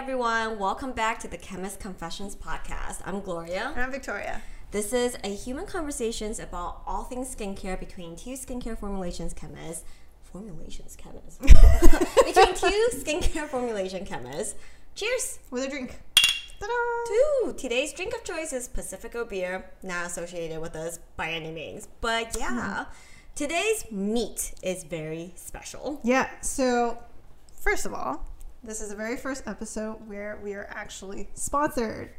everyone. Welcome back to the Chemist Confessions podcast. I'm Gloria. And I'm Victoria. This is a human conversations about all things skincare between two skincare formulations chemists. Formulations chemists. between two skincare formulation chemists. Cheers! With a drink. Ta-da! Today's drink of choice is Pacifico beer, not associated with us by any means. But yeah, mm. today's meat is very special. Yeah, so first of all, this is the very first episode where we are actually sponsored.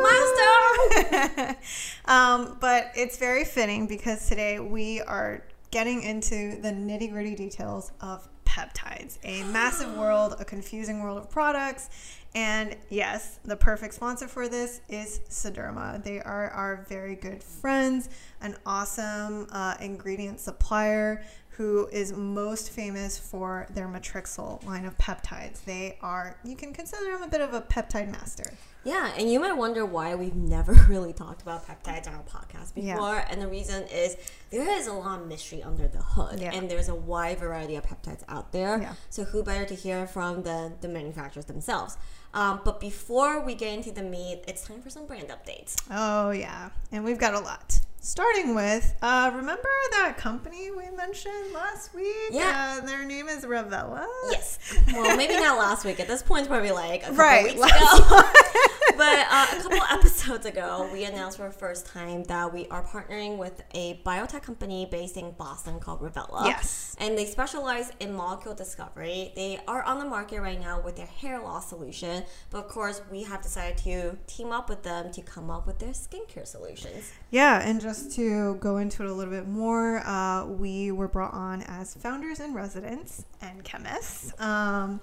Milestone! um, but it's very fitting because today we are getting into the nitty gritty details of peptides, a massive world, a confusing world of products. And yes, the perfect sponsor for this is Sederma. They are our very good friends, an awesome uh, ingredient supplier who is most famous for their Matrixyl line of peptides. They are, you can consider them a bit of a peptide master. Yeah, and you might wonder why we've never really talked about peptides on our podcast before. Yeah. And the reason is there is a lot of mystery under the hood, yeah. and there's a wide variety of peptides out there. Yeah. So, who better to hear from than the manufacturers themselves? Um, but before we get into the meat, it's time for some brand updates. Oh, yeah. And we've got a lot. Starting with, uh, remember that company we mentioned last week? Yeah. Uh, their name is Revela. Yes. Well, maybe not last week. At this point, it's probably like a couple right, weeks ago. but uh, a couple episodes ago, we announced for the first time that we are partnering with a biotech company based in Boston called Revela. Yes. And they specialize in molecule discovery. They are on the market right now with their hair loss solution. But of course, we have decided to team up with them to come up with their skincare solutions. Yeah, and just to go into it a little bit more, uh, we were brought on as founders and residents and chemists um,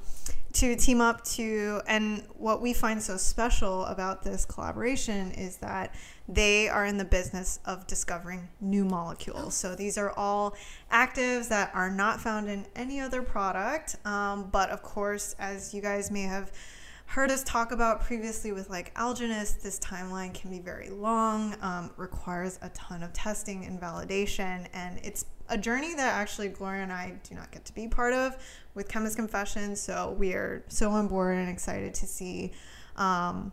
to team up to. And what we find so special about this collaboration is that they are in the business of discovering new molecules. So these are all actives that are not found in any other product. Um, but of course, as you guys may have heard us talk about previously with like Algenist, this timeline can be very long, um, requires a ton of testing and validation, and it's a journey that actually Gloria and I do not get to be part of with Chemist Confessions. So we are so on board and excited to see. Um,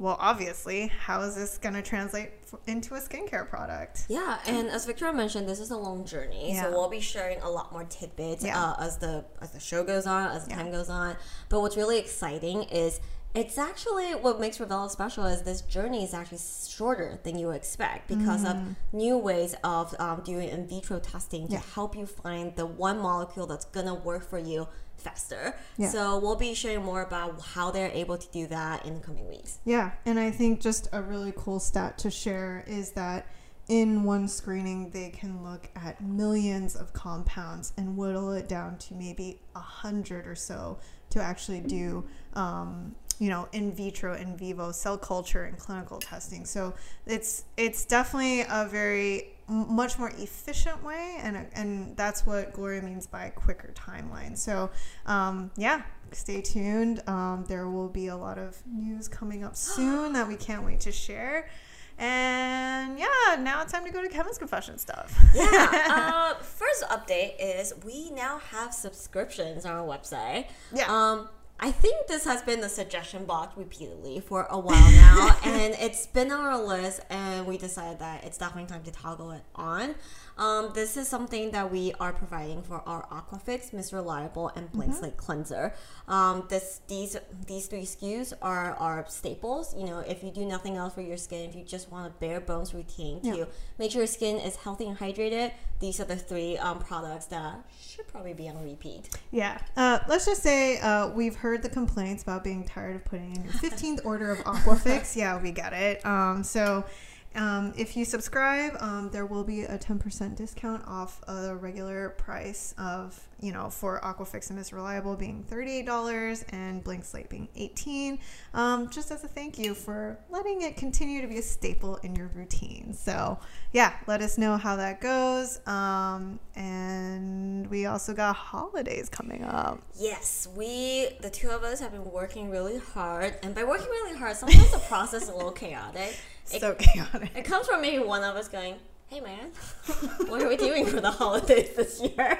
well, obviously, how is this going to translate into a skincare product? Yeah, and as Victoria mentioned, this is a long journey, yeah. so we'll be sharing a lot more tidbits yeah. uh, as the as the show goes on, as the yeah. time goes on. But what's really exciting is it's actually what makes Revela special is this journey is actually shorter than you expect because mm. of new ways of um, doing in vitro testing to help you find the one molecule that's gonna work for you faster. Yeah. So we'll be sharing more about how they're able to do that in the coming weeks. Yeah, and I think just a really cool stat to share is that in one screening they can look at millions of compounds and whittle it down to maybe a hundred or so to actually do um, you know in vitro in vivo cell culture and clinical testing so it's it's definitely a very much more efficient way and and that's what gloria means by quicker timeline so um, yeah stay tuned um, there will be a lot of news coming up soon that we can't wait to share and yeah, now it's time to go to Chemist Confession stuff. yeah. Uh, first update is we now have subscriptions on our website. Yeah. Um, I think this has been the suggestion box repeatedly for a while now, and it's been on our list, and we decided that it's definitely time to toggle it on. Um, this is something that we are providing for our Aquafix, Miss Reliable, and Blank mm-hmm. Cleanser. Um, this these these three SKUs are our staples. You know, if you do nothing else for your skin, if you just want a bare bones routine to make sure your skin is healthy and hydrated, these are the three um, products that should probably be on repeat. Yeah. Uh, let's just say uh, we've heard the complaints about being tired of putting in your 15th order of Aquafix. yeah, we get it. Um, so um, if you subscribe, um, there will be a 10% discount off the regular price of, you know, for Aquafix and Miss Reliable being $38 and Blank Slate being 18 um, just as a thank you for letting it continue to be a staple in your routine. So, yeah, let us know how that goes. Um, and we also got holidays coming up. Yes, we, the two of us, have been working really hard. And by working really hard, sometimes the process is a little chaotic so chaotic. It comes from maybe one of us going, hey man, what are we doing for the holidays this year?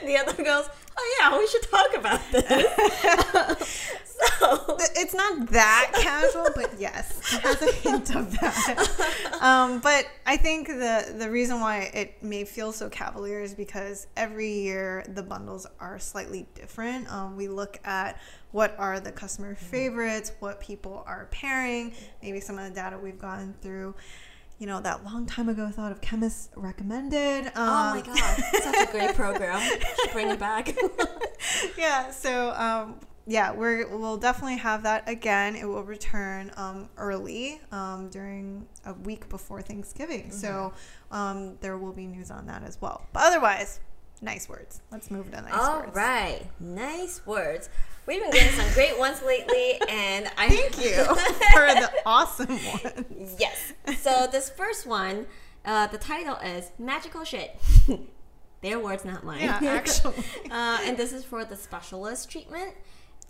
And the other goes, oh yeah, we should talk about this. So it's not that casual, but yes, it has a hint of that. Um, but I think the the reason why it may feel so cavalier is because every year the bundles are slightly different. Um, we look at what are the customer favorites, what people are pairing, maybe some of the data we've gone through. You know, that long time ago thought of chemists recommended. Um, oh my god, such a great program. Should bring it back. yeah, so um, yeah, we're, we'll definitely have that again. It will return um, early um, during a week before Thanksgiving. Mm-hmm. So um, there will be news on that as well. But otherwise, nice words. Let's move to nice All words. All right, nice words. We've been getting some great ones lately, and I thank you for the awesome ones. Yes. So this first one, uh, the title is "Magical Shit." Their words, not mine. Yeah, actually. uh, and this is for the specialist treatment.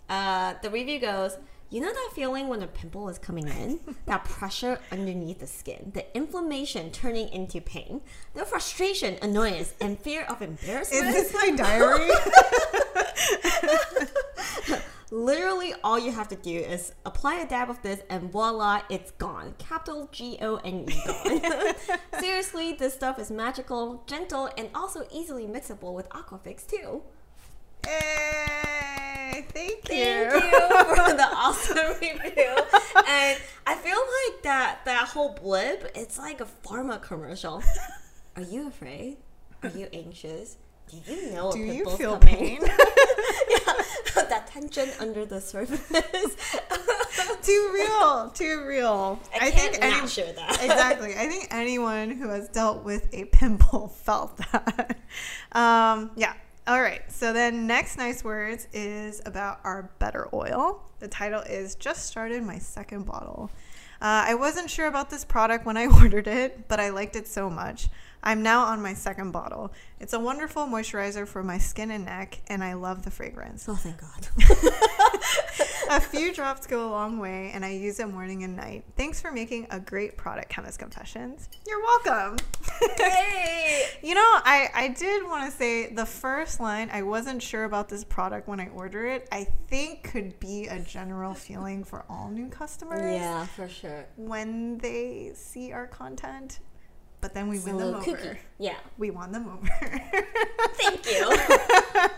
Uh, the review goes. You know that feeling when a pimple is coming in? that pressure underneath the skin, the inflammation turning into pain, the frustration, annoyance, and fear of embarrassment? Is this my diary? Literally, all you have to do is apply a dab of this, and voila, it's gone. Capital G O N E gone. Seriously, this stuff is magical, gentle, and also easily mixable with Aquafix too. Hey, thank you. Thank you for the awesome review. And I feel like that that whole blip, it's like a pharma commercial. Are you afraid? Are you anxious? Do you know Do you feel coming? pain? yeah, that tension under the surface. too real, too real. I, I can't think not any- share that. exactly. I think anyone who has dealt with a pimple felt that. Um, yeah. All right. So then, next nice words is about our better oil. The title is "Just started my second bottle." Uh, I wasn't sure about this product when I ordered it, but I liked it so much. I'm now on my second bottle. It's a wonderful moisturizer for my skin and neck, and I love the fragrance. Oh, thank God. a few drops go a long way, and I use it morning and night. Thanks for making a great product, Chemist Confessions. You're welcome. hey! you know, I, I did want to say the first line, I wasn't sure about this product when I ordered it, I think could be a general feeling for all new customers Yeah, for sure. when they see our content. But then we It's win them over. kooky. Yeah. We won them over. Thank you.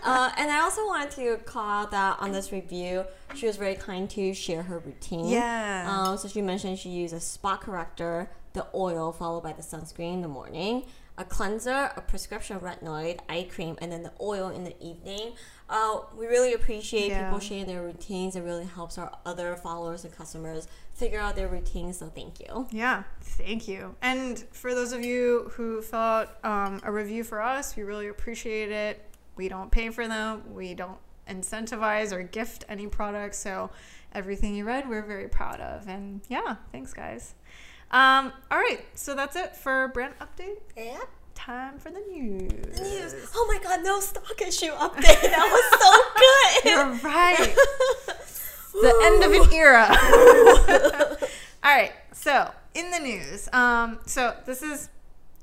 uh, and I also wanted to call out that on this review, she was very kind to share her routine. Yeah. Um, so she mentioned she used a spot corrector, the oil followed by the sunscreen in the morning, a cleanser, a prescription retinoid, eye cream, and then the oil in the evening. Uh, we really appreciate Yeah. people sharing their routines. It really helps our other followers and customers figure out their routines. So thank you. Yeah, thank you. And for those of you who fill out um, a review for us, we really appreciate it. We don't pay for them, we don't incentivize or gift any products. So everything you read, we're very proud of. And yeah, thanks, guys. Um, all right, so that's it for brand update. Yeah. Time for the news. News. Oh my God! No stock issue update. That was so good. You're right. the end of an era. all right. So in the news, um, so this is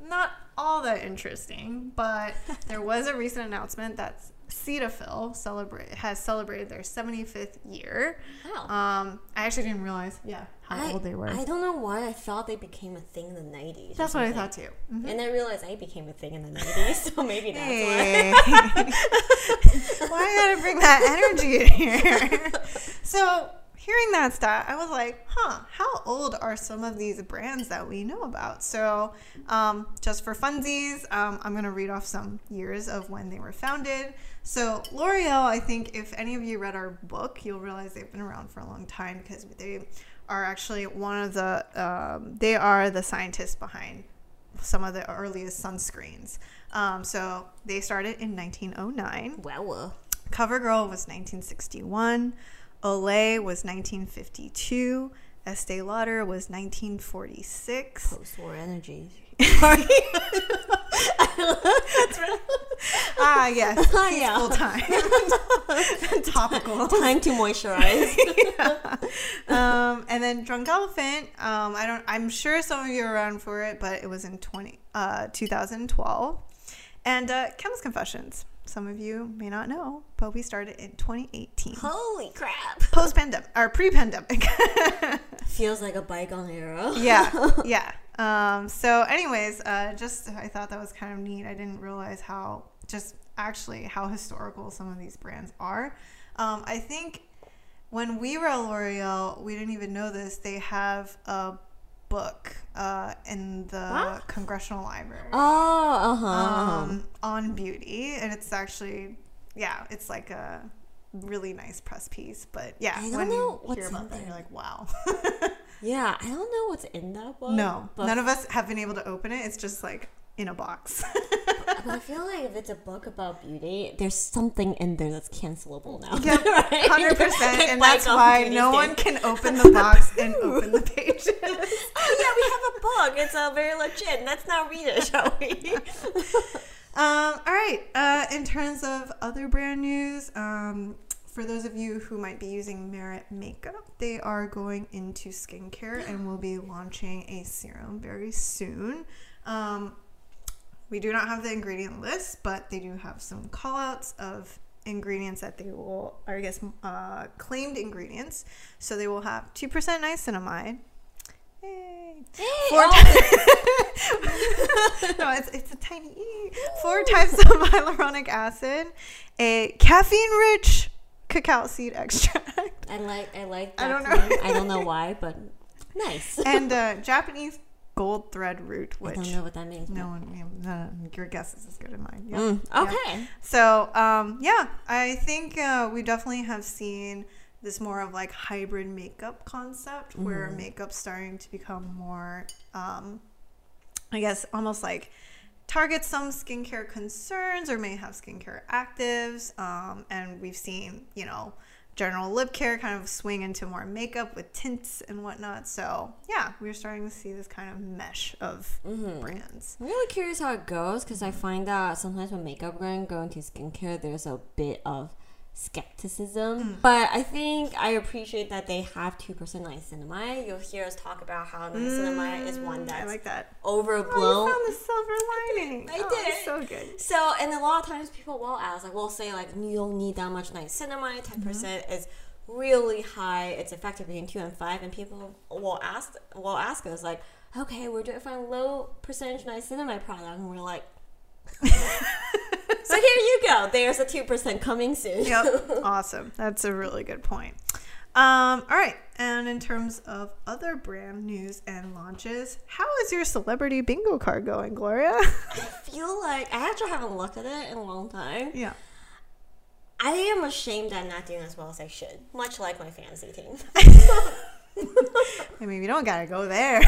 not all that interesting, but there was a recent announcement that Cetaphil celebrate has celebrated their 75th year. Wow. Um, I actually didn't realize, yeah, how I, old they were. I don't know why I thought they became a thing in the 90s. That's what I thought too. Mhm. And I realized I became a thing in the 90s, so maybe that's Hey. why. Why I gotta bring that energy in here? so, hearing that stat, I was like, huh, how old are some of these brands that we know about? So, um, just for funsies, um, I'm gonna read off some years of when they were founded. So, L'Oreal, I think if any of you read our book, you'll realize they've been around for a long time because they are actually one of the, um, they are the scientists behind some of the earliest sunscreens. Um, so they started in 1909. Well, CoverGirl was 1961. Olay was 1952. Estee Lauder was 1946. post-war energies. ah, yes. Ah, yeah. Full time. Topical. Time to moisturize. um, and then Drunk Elephant. Um, I don't. I'm sure some of you are around for it, but it was in 20, uh, 2012. And uh, Chemist Confessions. Some of you may not know, but we started in 2018. Holy crap! Post pandemic or pre pandemic. Feels like a bygone era. yeah, yeah. Um, so, anyways, uh, just I thought that was kind of neat. I didn't realize how just actually how historical some of these brands are. Um, I think when we were at L'Oreal, we didn't even know this. They have a book uh, in the? Congressional Library Oh, uh huh. um, on beauty, and it's actually yeah, it's like a really nice press piece. But yeah, I don't when know you what's hear about that, you're like, wow. yeah, I don't know what's in that book. no, but, none of us have been able to open it. It's just like in a box. I feel like if it's a book about beauty, there's something in there that's cancelable now. Right? hundred percent, and that's why no one can open the box and open the pages. Oh yeah, we have a book. It's uh, very legit. Let's not read it, shall we? Um, all right. Uh, in terms of other brand news, um, for those of you who might be using Merit makeup, they are going into skincare and will be launching a serum very soon. Um, we do not have the ingredient list, but they do have some call outs of ingredients that they will, or I guess, uh, claimed ingredients. So they will have 2% niacinamide. Yay. Four oh, types. no, it's, it's a tiny E. Four types of hyaluronic acid, a caffeine-rich cacao seed extract, I like I like I don't know. I don't know why, but nice. and uh, Japanese gold thread root, I don't know what that means. no one, no, your guess is as good as mine. Yep. Mm, Yep. okay. So, um, yeah, I think uh, we definitely have seen this more of like hybrid makeup concept where makeup's starting to become more, um, I guess, almost like target some skincare concerns or may have skincare actives. Um, and we've seen, you know, general lip care kind of swing into more makeup with tints and whatnot. So, yeah, we're starting to see this kind of mesh of mm-hmm. brands. I'm really curious how it goes because I find that sometimes when makeup brand go into skincare, there's a bit of skepticism. Mm. But I think I appreciate that they have two percent niacinamide. You'll hear us talk about how niacinamide is one Mm, that's I like that. overblown. Oh, the silver lining. I Oh, did. So good. So, and a lot of times people will ask, like, we'll say, like, you don't need that much niacinamide. 10% is really high. It's effective between two and five, and people will ask, will ask us, like, okay, where do I find low percentage niacinamide product? And we're like, so here you go. There's a two percent coming soon. Yep. awesome. That's a really good point. Um, all right. And in terms of other brand news and launches, how is your celebrity bingo card going, Gloria? I feel like I actually haven't looked at it in a long time. yeah. I am ashamed I'm not doing as well as I should, much like my fantasy team. I mean, we don't gotta go there.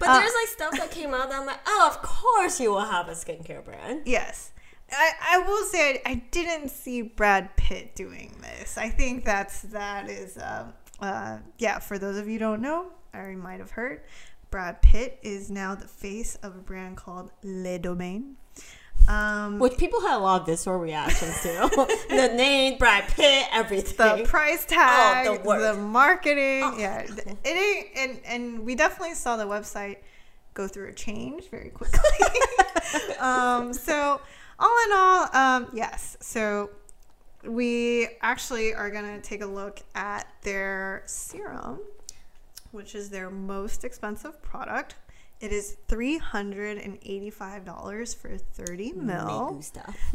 But Uh, there's like stuff that came out that I'm like, oh, of course you will have a skincare brand. yes. I, I will say I, I didn't see Brad Pitt doing this. I think that's that is uh, uh, yeah. For those of you who don't know, or you might have heard, Brad Pitt is now the face of a brand called Le Domaine. Um, Which people had a lot of visceral reactions to. the name, Brad Pitt, everything. the price tag, Oh, the the, marketing. Oh. Yeah, it ain't, and and we definitely saw the website go through a change very quickly. um, so all in all, um, yes. So we actually are gonna take a look at their serum, which is their most expensive product. It is three hundred and eighty-five dollars for thirty mil.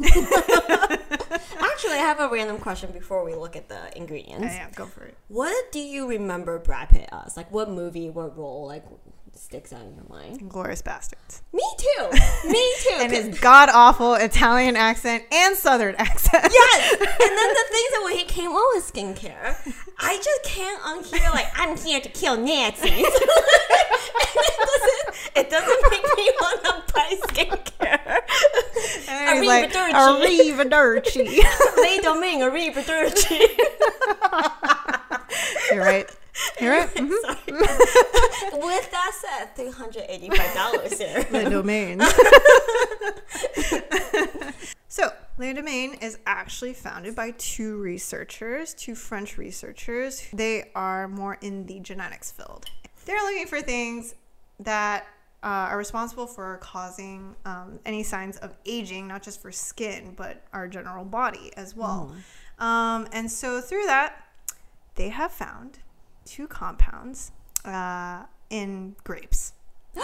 Actually, I have a random question before we look at the ingredients. Yeah, yeah, go for it. What do you remember Brad Pitt as? Like, what movie, what role, like, sticks out in your mind? Glorious bastards. Me too. Me too. and his god awful Italian accent and Southern accent. Yes, and then the things that when he came on with skincare, I just can't unhear like I'm here to kill Nazis. it, doesn't, it doesn't make me want to buy skincare. And like, Arrivederci. Le Domaine, arrivederci. You're right. You're right. Mhm. Sorry. With that said, three hundred eighty-five dollars here. Le Domaine. so, Le Domaine is actually founded by two researchers, two French researchers. They are more in the genetics field. They're looking for things that uh, are responsible for causing um, any signs of aging, not just for skin, but our general body as well. Um, and so through that, they have found two compounds uh, in grapes.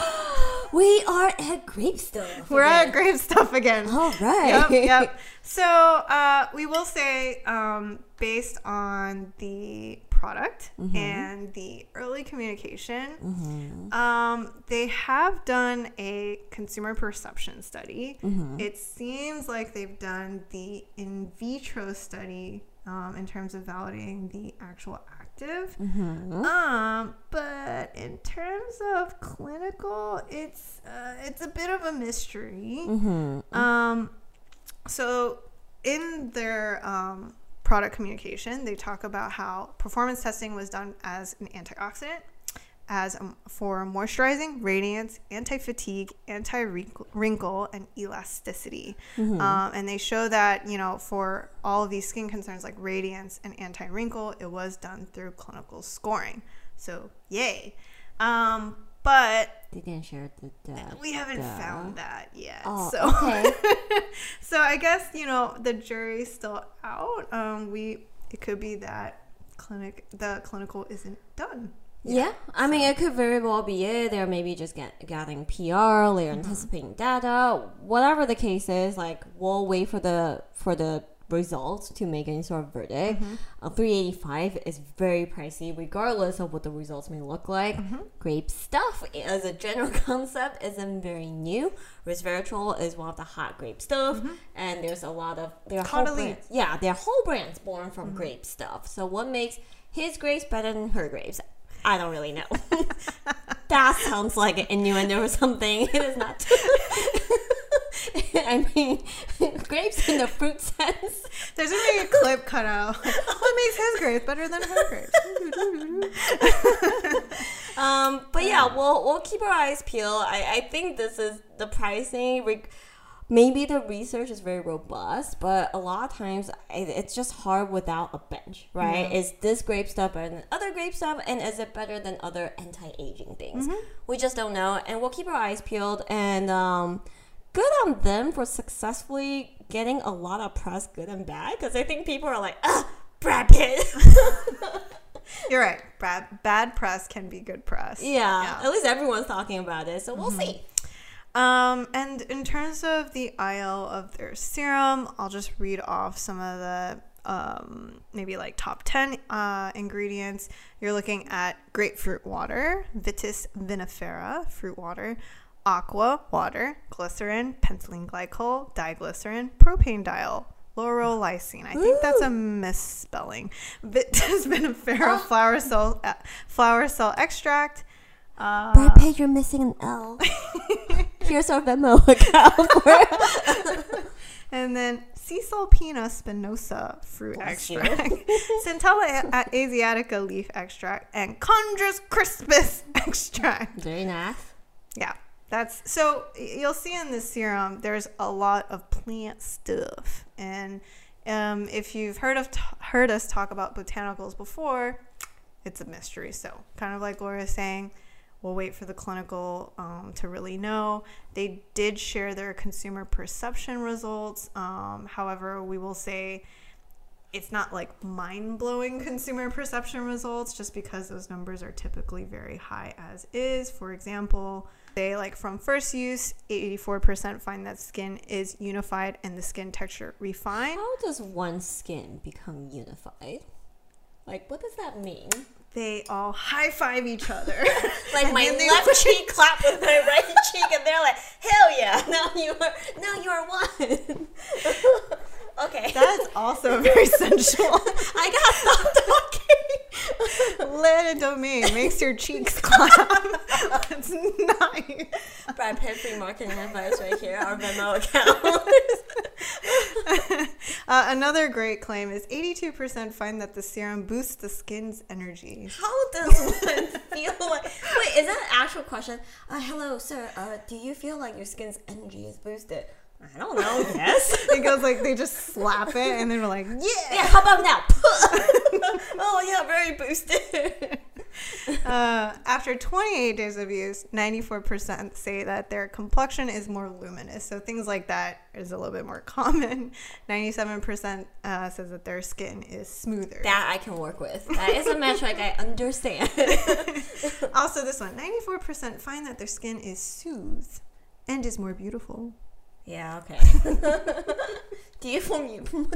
We are at grape stuff. We're at grape stuff again. All right. Yep, yep. So uh, we will say, um, based on the product and the early communication, um, they have done a consumer perception study. It seems like they've done the in vitro study um, in terms of validating the actual active. Um, but in terms of clinical, it's uh, it's a bit of a mystery. Um, so in their um, product communication, they talk about how performance testing was done as an antioxidant, as um, for moisturizing, radiance, anti-fatigue, anti-wrinkle, and elasticity. Um, and they show that you know for all of these skin concerns like radiance and anti-wrinkle, it was done through clinical scoring. So yay! Um, but They didn't share the. the we haven't the- found that yet. Oh, so okay. so I guess you know the jury's still out. Um, we it could be that clinic the clinical isn't done. Yeah, I mean, it could very well be it. They're maybe just get, gathering PR, they're Mm-hmm. anticipating data, whatever the case is. Like, we'll wait for the for the results to make any sort of verdict. Mm-hmm. A 385 is very pricey, regardless of what the results may look like. Mm-hmm. Grape stuff, as a general concept, isn't very new. Resveratrol is one of the hot grape stuff, and there's a lot of there are whole brands. Yeah, there are whole brands born from Mm-hmm. grape stuff. So, what makes his grapes better than her grapes? I don't really know. that sounds like an innuendo or something. It is not. I mean, grapes in the fruit sense. There's gonna be a clip cut out. what makes his grapes better than her grapes? Um, but yeah, we'll we'll keep our eyes peeled. I, I think this is the pricing. Maybe the research is very robust, but a lot of times it's just hard without a bench, right? Is this grape stuff better than other grape stuff, and is it better than other anti-aging things? We just don't know, and we'll keep our eyes peeled. And um, good on them for successfully getting a lot of press, good and bad, because I think people are like, ah, Brad Pitt. You're right. Bad bad press can be good press. Yeah, at least everyone's talking about it, so we'll see. Um, and in terms of the IL of their serum, I'll just read off some of the um, maybe like top 10 uh, ingredients. You're looking at grapefruit water, Vitis vinifera, fruit water, aqua, water, glycerin, pentylene glycol, diglycerin, propane diol. Lauroyl lysine. I think that's a misspelling. Vitis vinifera flower cell uh, flower cell extract. Uh, Brad Pitt, you're missing an L. Here's our Venmo account. for- And then Caesalpinia spinosa fruit Bless extract, Centella asiatica leaf extract, and Chondrus crispus extract. Very nice. Yeah, that's so you'll see in this serum there's a lot of plant stuff, and um, if you've heard of t- heard us talk about botanicals before, it's a mystery. So kind of like Laura's saying. We'll wait for the clinical um, to really know. They did share their consumer perception results. Um, however, we will say it's not like mind blowing consumer perception results just because those numbers are typically very high as is. For example, they like from first use, 84% find that skin is unified and the skin texture refined. How does one skin become unified? Like, what does that mean? They all high five each other. Like my left cheek clap with my right cheek, and they're like, "Hell yeah! Now you are, now you are one." Okay, That's also very sensual. I gotta stop talking. Le Domaine makes your cheeks clap. That's nice. Brad Pitt free marketing advice right here. Our Venmo account. Uh, another great claim is 82% find that the serum boosts the skin's energy. How does one feel like? Wait, is that an actual question? Uh, hello, sir. Uh, do you feel like your skin's energy is boosted? I don't know. Yes. It goes like they just slap it and then we're like, yeah. yeah. How about now? oh yeah, very boosted. uh, after 28 days of use, 94% say that their complexion is more luminous. So things like that is a little bit more common. 97% uh, says that their skin is smoother. That I can work with. That is a metric I understand. also, this one 94% find that their skin is soothed and is more beautiful. Yeah, okay. do you feel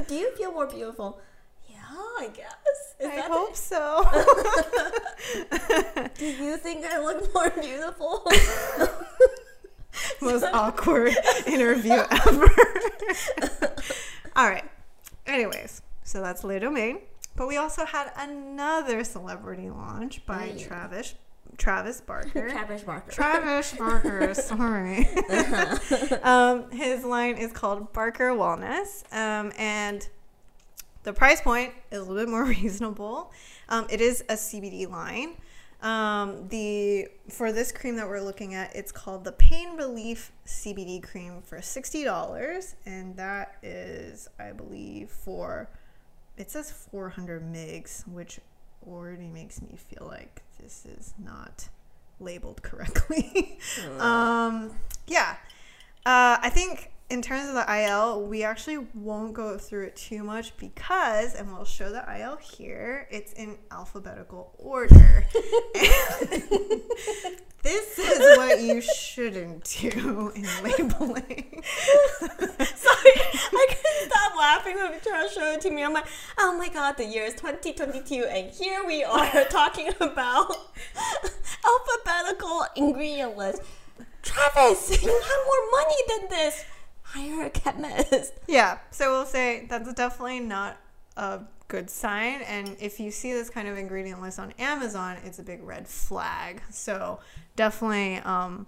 do you feel more beautiful? Yeah, I guess. Is I hope so. do you think I look more beautiful? Most awkward interview ever. All right. Anyways, so that's Le Domaine. But we also had another celebrity launch by Travis Travis Barker. Travis Barker. Travis Barker. sorry. um, his line is called Barker Wellness, um, and the price point is a little bit more reasonable. Um, it is a CBD line. Um, the for this cream that we're looking at, it's called the Pain Relief CBD cream for sixty dollars, and that is, I believe, for it says four hundred mgs, which already makes me feel like this is not labeled correctly. um, yeah, uh, I think in terms of the IL, we actually won't go through it too much because, and we'll show the IL here, it's in alphabetical order. this is what you shouldn't do in labeling. Sorry, I couldn't stop laughing when Charles showed it to me. I'm like, oh my god, the year is 2022, and here we are talking about alphabetical ingredient list. Travis, you have more money than this hire a chemist. Yeah. So we'll say that's definitely not a good sign. And if you see this kind of ingredient list on Amazon, it's a big red flag. So definitely um,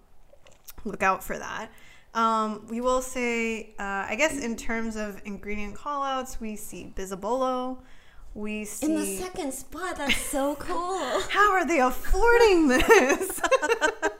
look out for that. Um, we will say, uh, I guess, in terms of ingredient callouts, we see Bisabolol. We see in the second spot. That's so cool. How are they affording this?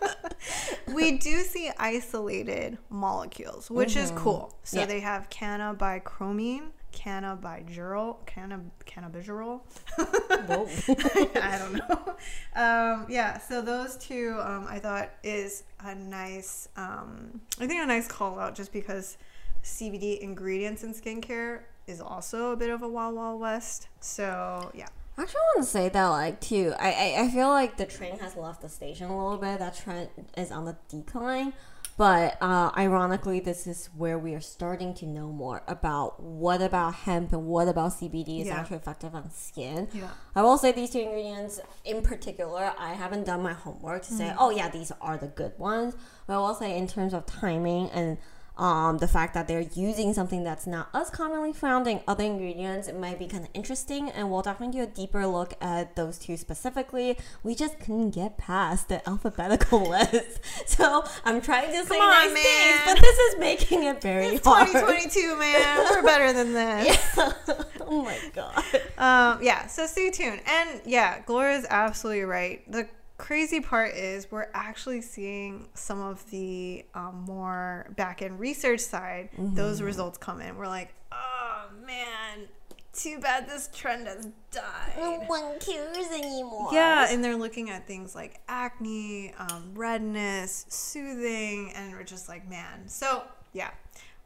we do see isolated molecules, which mm-hmm. is cool. So yeah. they have cannabichromene, cannabigerol, canna, cannabigerol. I don't know. Um, yeah, so those two um, I thought is a nice, um, I think a nice call out just because CBD ingredients in skincare is also a bit of a wild, wild west. So yeah. I actually want to say that, like, too, I, I, I feel like the train has left the station a little bit. That trend is on the decline. But uh, ironically, this is where we are starting to know more about what about hemp and what about CBD is yeah. actually effective on skin. Yeah. I will say these two ingredients in particular, I haven't done my homework to say, mm. oh, yeah, these are the good ones. But I will say, in terms of timing and um, the fact that they're using something that's not as commonly found in other ingredients it might be kind of interesting and we'll definitely do a deeper look at those two specifically. We just couldn't get past the alphabetical list. So i'm trying to say on, nice man. things but this is making it very it's hard. 2022 man. We're better than this. Yeah. oh my god. Um, yeah so stay tuned. And yeah gloria is absolutely right. The crazy part is we're actually seeing some of the um, more back end research side, mm-hmm. those results come in. We're like, oh man, too bad this trend has died. No one cares anymore. Yeah, and they're looking at things like acne, um, redness, soothing, and we're just like, man. So, yeah,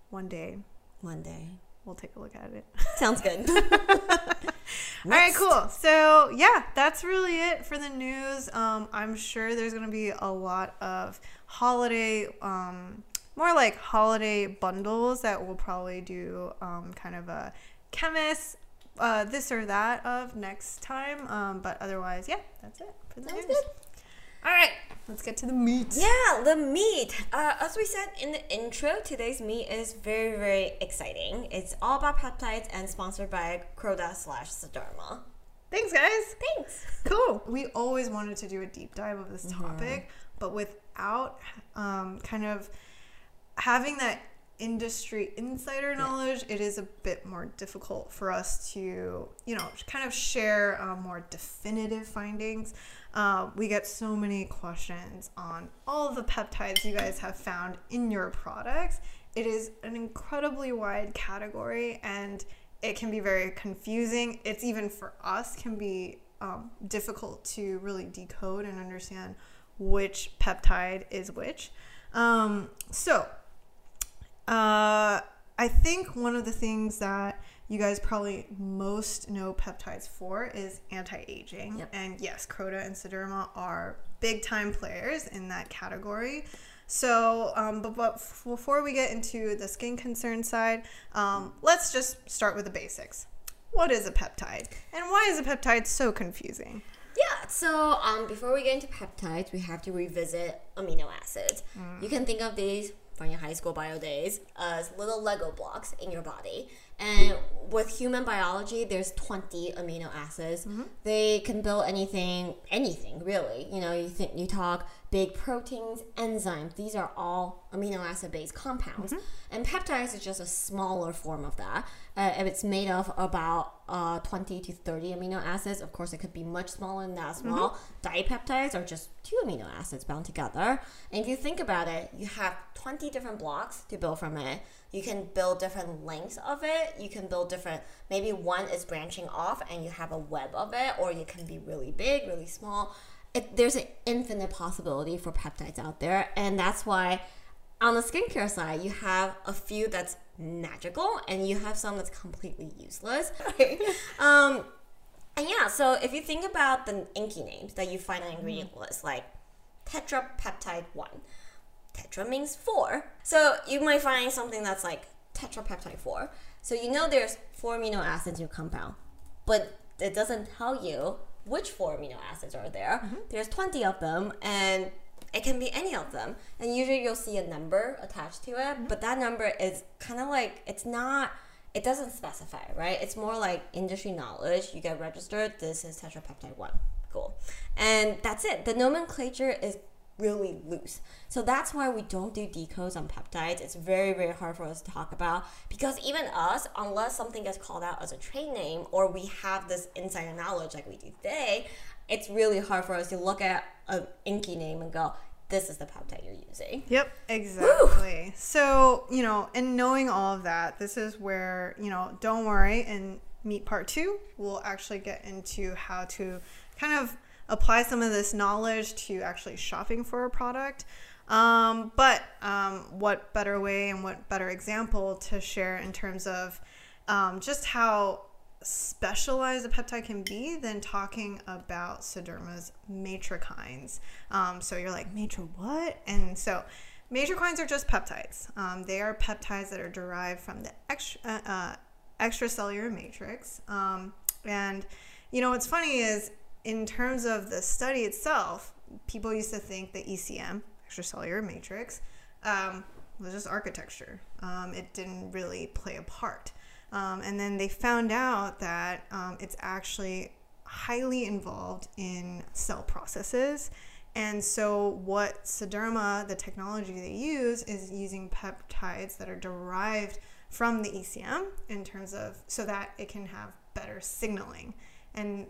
one day. One day we'll take a look at it. Sounds good. All right, cool. So yeah, that's really it for the news. Um, I'm sure there's gonna be a lot of holiday, um, more like holiday bundles that we'll probably do um, kind of a chemist uh, this or that of next time. Um, but otherwise, yeah, that's it for the Sounds news. Good. All right, let's get to the meat. Yeah, the meat. Uh, as we said in the intro, today's meat is very, very exciting. It's all about peptides and sponsored by Croda slash Sederma. Thanks, guys. Thanks. Cool. We always wanted to do a deep dive of this topic, mm-hmm. but without um, kind of having that industry insider knowledge, yeah. it is a bit more difficult for us to, you know, kind of share uh, more definitive findings. Uh, we get so many questions on all the peptides you guys have found in your products. It is an incredibly wide category and it can be very confusing. It's even for us can be um, difficult to really decode and understand which peptide is which. Um, so, uh, I think one of the things that you guys probably most know peptides for is anti-aging. Yep. And yes, Croda and Sederma are big time players in that category. So, um, but, but f- before we get into the skin concern side, um, let's just start with the basics. What is a peptide, and why is a peptide so confusing? Yeah, so um, before we get into peptides, we have to revisit amino acids. You can think of these from your high school bio days as little Lego blocks in your body. And with human biology, there's 20 amino acids. Mm-hmm. They can build anything, anything really. You know, you think you talk big proteins, enzymes. These are all amino acid based compounds. And peptides is just a smaller form of that. Uh, it's made of about uh, 20 to 30 amino acids. Of course, it could be much smaller than that as well. Dipeptides are just two amino acids bound together. And if you think about it, you have 20 different blocks to build from it. You can build different lengths of it. You can build different, maybe one is branching off and you have a web of it, or you can be really big, really small. It, there's an infinite possibility for peptides out there. And that's why on the skincare side, you have a few that's magical and you have some that's completely useless. Right? um, and yeah, so if you think about the INCI names that you find on ingredient list, like tetrapeptide 1, tetra means 4. So you might find something that's like tetrapeptide 4. So you know there's 4 amino acids in your compound, but it doesn't tell you which 4 amino acids are there. Mm-hmm. There's 20 of them, and it can be any of them. And usually you'll see a number attached to it, mm-hmm. but that number is kind of like, it's not it doesn't specify, right? It's more like industry knowledge. You get registered. This is tetrapeptide one. Cool. And that's it. The nomenclature is really loose. So that's why we don't do decodes on peptides. It's very, very hard for us to talk about because even us, unless something gets called out as a trade name or we have this insider knowledge like we do today, it's really hard for us to look at an INCI name and go, this is the peptide you're using. Yep, exactly. So, you know, and knowing all of that, this is where, you know, don't worry. In Meat Part 2, we'll actually get into how to kind of apply some of this knowledge to actually shopping for a product. Um, but um, what better way and what better example to share in terms of um, just how specialized a peptide can be than talking about Sederma's matrikines. Um, so you're like, matri what? And so matrikines are just peptides. Um, they are peptides that are derived from the extra, uh, uh, extracellular matrix. Um, and you know what's funny is in terms of the study itself, people used to think the ECM, extracellular matrix, um, was just architecture. Um, it didn't really play a part. Um, and then they found out that um, it's actually highly involved in cell processes. And so, what Sederma, the technology they use, is using peptides that are derived from the ECM in terms of so that it can have better signaling. And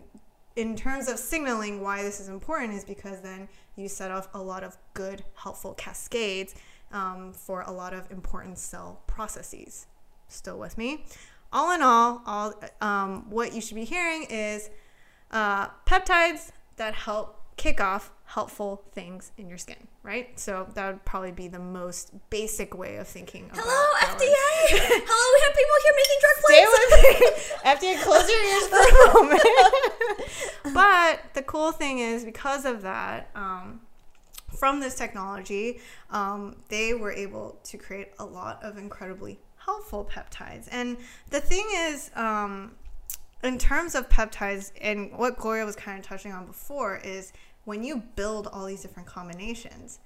in terms of signaling, why this is important is because then you set off a lot of good, helpful cascades um, for a lot of important cell processes. Still with me? All in all, all um, what you should be hearing is uh, peptides that help kick off helpful things in your skin, right? So that would probably be the most basic way of thinking. Hello. FDA! Hello, we have people here making drug Stay with me. FDA, close your ears for a moment. but the cool thing is, because of that, um, from this technology, um, they were able to create a lot of incredibly helpful peptides. And the thing is, um, in terms of peptides, and what Gloria was kind of touching on before, is when you build all these different combinations,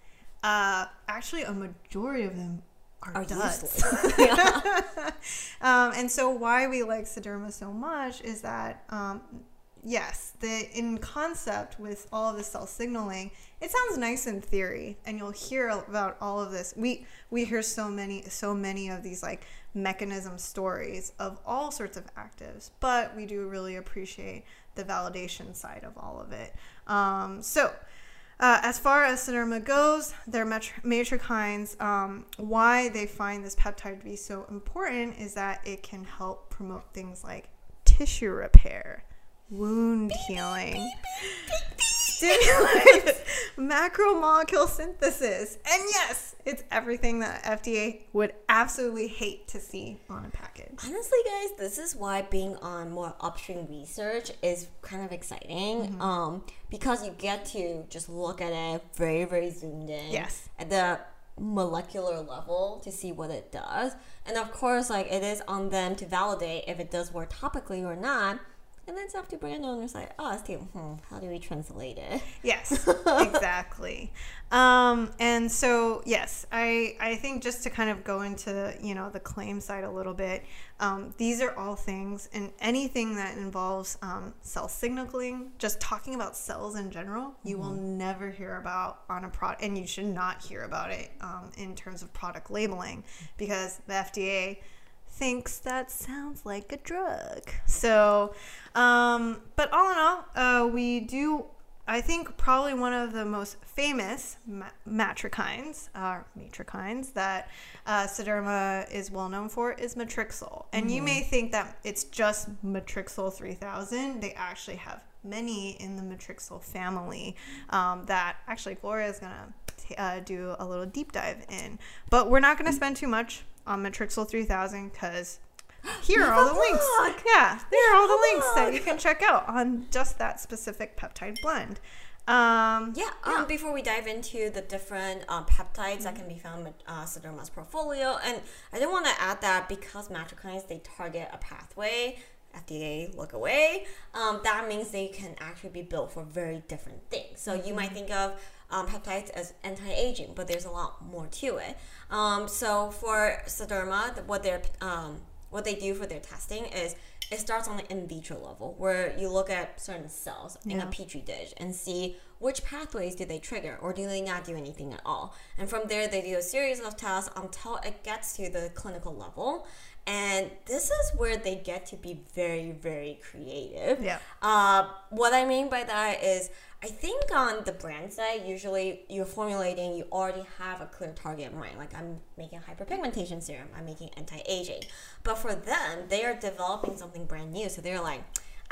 uh, actually a majority of them are, Are duds. Yeah. um, and so why we like Sederma so much is that um, yes, the in concept with all of the cell signaling, it sounds nice in theory, and you'll hear about all of this. We we hear so many so many of these like mechanism stories of all sorts of actives, but we do really appreciate the validation side of all of it. Um, so. Uh, as far as Sederma goes, their matrikines, um, why they find this peptide to be so important is that it can help promote things like tissue repair, wound healing, stimulates macromolecule synthesis, and yes, it's everything that FDA would absolutely hate to see on a package. Honestly, guys, this is why being on more upstream research is kind of exciting. Um, because you get to just look at it very, very zoomed in. Yes. At the molecular level to see what it does. And of course, like it is on them to validate if it does work topically or not. And then it's up to brand owners like us to, hmm, how do we translate it? Yes, exactly. Um, and so, yes, I I think just to kind of go into you know the claim side a little bit, um, these are all things and anything that involves um, cell signaling. Just talking about cells in general, you will never hear about on a product, and you should not hear about it um, in terms of product labeling because the FDA thinks that sounds like a drug. So, um, but all in all, uh, we do. I think probably one of the most famous ma- matrikines, or matrikines that uh, Sederma is well known for is Matrixyl. And you may think that it's just Matrixyl 3000. They actually have many in the Matrixyl family um, that actually Gloria is going to uh, do a little deep dive in. But we're not going to spend too much on Matrixyl 3000 because here are all the links. blog. Yeah, there are all the links that you can check out on just that specific peptide blend. Um, Yeah, um, before we dive into the different um, peptides that can be found in uh, Sederma's portfolio, and I didn't want to add that because matrikines they target a pathway, FDA look away, um, that means they can actually be built for very different things. So you might think of um, peptides as anti-aging, but there's a lot more to it. Um, so for Sederma, the- what they're um, what they do for their testing is it starts on the in vitro level where you look at certain cells in a petri dish and see which pathways do they trigger or do they not do anything at all and from there they do a series of tests until it gets to the clinical level and this is where they get to be very very creative Yeah. uh, what i mean by that is i think on the brand side usually you're formulating you already have a clear target in mind like i'm making hyperpigmentation serum i'm making anti-aging but for them they are developing something brand new so they're like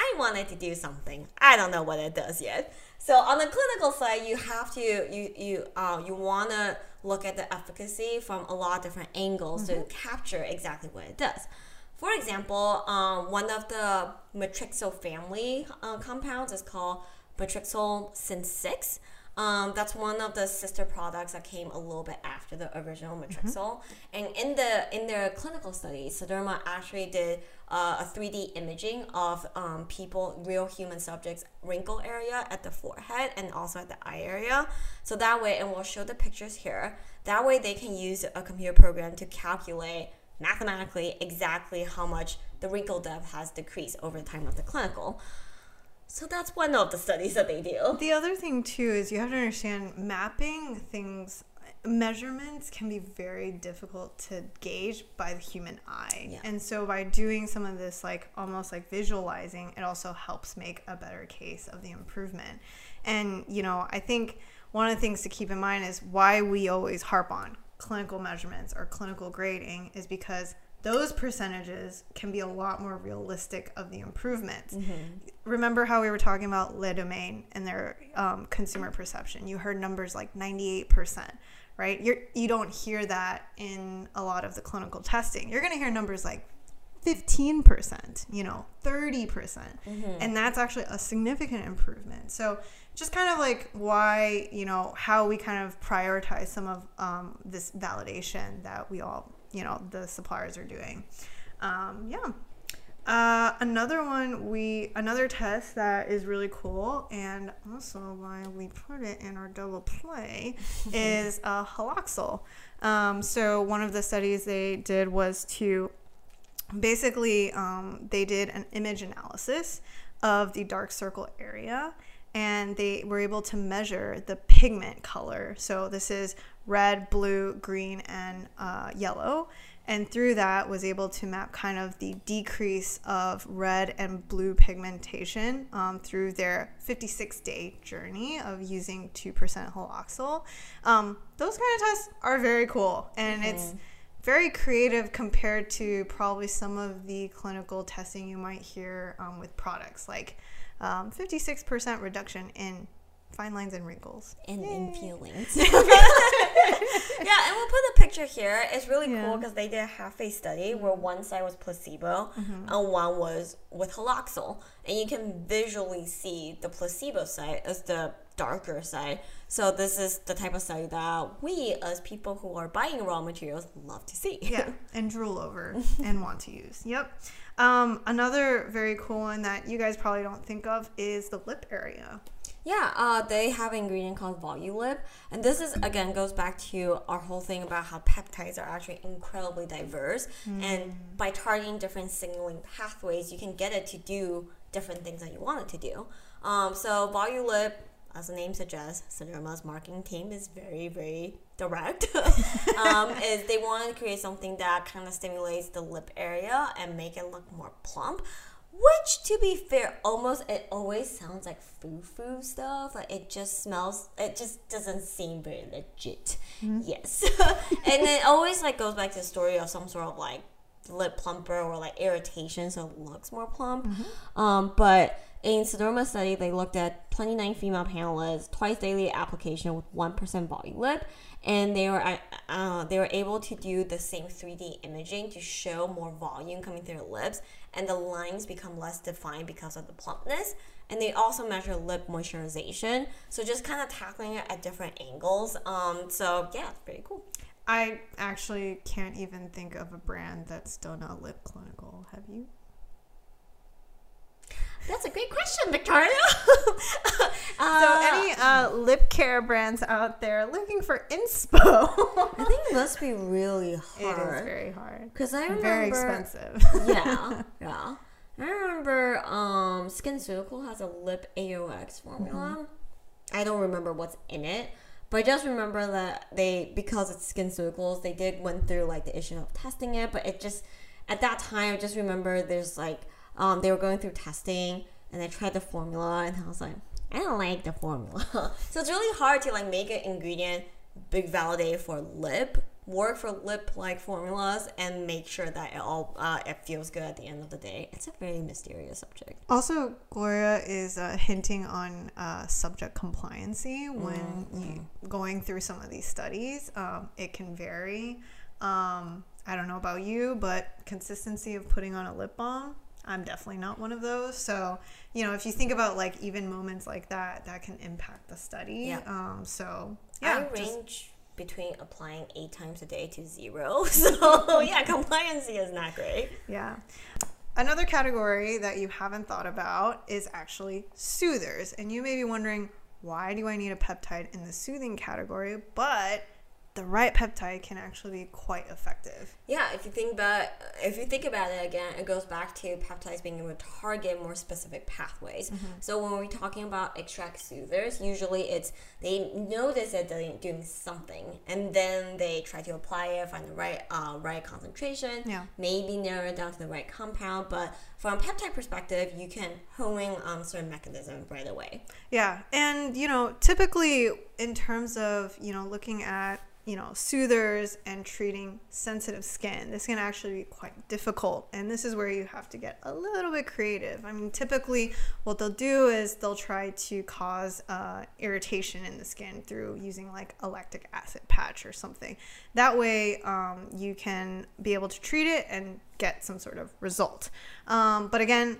I wanted to do something. I don't know what it does yet. So on the clinical side, you have to you you uh, you want to look at the efficacy from a lot of different angles to capture exactly what it does. For example, um, one of the matrixyl family uh, compounds is called matrixyl sin six. Um, that's one of the sister products that came a little bit after the original matrixyl. And in the in their clinical studies, Sederma actually did uh, a 3D imaging of um, people, real human subjects, wrinkle area at the forehead and also at the eye area. So that way, and we'll show the pictures here. That way, they can use a computer program to calculate mathematically exactly how much the wrinkle depth has decreased over the time of the clinical. So that's one of the studies that they do. The other thing too is you have to understand mapping things measurements can be very difficult to gauge by the human eye. Yeah. And so by doing some of this like almost like visualizing, it also helps make a better case of the improvement. And you know, I think one of the things to keep in mind is why we always harp on clinical measurements or clinical grading is because those percentages can be a lot more realistic of the improvements. Remember how we were talking about Le Domaine and their um, consumer perception? You heard numbers like 98%, right? You're, you don't hear that in a lot of the clinical testing. You're going to hear numbers like 15%, you know, 30%. percent And that's actually a significant improvement. So, just kind of like why, you know, how we kind of prioritize some of um, this validation that we all, you know, the suppliers are doing. Um, yeah. Uh, another one we another test that is really cool and also why we put it in our double play is uh, haloxyl. Um, so one of the studies they did was to basically um, they did an image analysis of the dark circle area and they were able to measure the pigment color so this is red blue green and uh, yellow. And through that was able to map kind of the decrease of red and blue pigmentation um, through their 56 day journey of using 2% haloxyl um, those kind of tests are very cool and it's very creative compared to probably some of the clinical testing you might hear um, with products like um, 56% reduction in fine lines and wrinkles. and in feelings. yeah, and we'll put a picture here. It's really cool Yeah. Mm-hmm. because they did a half phase study where one side was placebo and one was with haloxyl. And you can visually see the placebo side as the darker side. So this is the type of study that we, as people who are buying raw materials, love to see. yeah, and drool over and want to use. Yep. Um, another very cool one that you guys probably don't think of is the lip area. Yeah, uh, they have an ingredient called Volulip, and this is again goes back to our whole thing about how peptides are actually incredibly diverse, and by targeting different signaling pathways, you can get it to do different things that you want it to do. Um, so Volulip, as the name suggests, Sederma's marketing team is very very direct. um, is they want to create something that kind of stimulates the lip area and make it look more plump. Which, to be fair, almost it always sounds like foo foo stuff. Like it just smells. It just doesn't seem very legit. Yes, and it always like goes back to the story of some sort of like lip plumper or like irritation, so it looks more plump. Um, but in Sederma study, they looked at 29 female panelists, twice daily application with 1% Volulip, and they were uh, uh, they were able to do the same 3D imaging to show more volume coming through the lips, and the lines become less defined because of the plumpness. And they also measure lip moisturization, so just kind of tackling it at different angles. Um, so yeah, it's pretty cool. I actually can't even think of a brand that's done a lip clinical. Have you? That's a great question, Victoria. Uh, So, any uh, lip care brands out there looking for inspo? I think it must be really hard. is very hard. Because I remember. Very expensive. yeah, yeah. I remember um, SkinCeutical has a lip AOX formula. I don't remember what's in it, but I just remember that they because it's SkinCeuticals, they did went through like the issue of testing it, but it just at that time I just remember there's like um, they were going through testing and they tried the formula and I was like I don't like the formula. so it's really hard to like make an ingredient big validate for lip work for lip like formulas and make sure that it all uh, it feels good at the end of the day it's a very mysterious subject Also, Gloria is uh, hinting on uh, subject compliancy when you, going through some of these studies. Um, it can vary. Um, I don't know about you, but consistency of putting on a lip balm, I'm definitely not one of those. So, you know, if you think about like even moments like that, that can impact the study. Yeah. Um, so, i yeah, just- range between applying eight times a day to zero so yeah compliancy is not great Yeah. Another category that you haven't thought about is actually soothers. And you may be wondering, why do I need a peptide in the soothing category? But the right peptide can actually be quite effective. Yeah, if you think about if you think about it again, it goes back to peptides being able to target more specific pathways. So when we're talking about extract soothers, usually it's they notice that they're doing something, and then they try to apply it, find the right uh, right concentration, Yeah. maybe narrow it down to the right compound. But from a peptide perspective, you can hone in on certain mechanism right away. Yeah. And, you know, typically in terms of, you know, looking at, you know, soothers and treating sensitive skin, this can actually be quite difficult. And this is where you have to get a little bit creative. I mean, typically what they'll do is they'll try to cause uh, irritation in the skin through using like a lactic acid patch or something. That way um, you can be able to treat it and get some sort of result. Um, but again,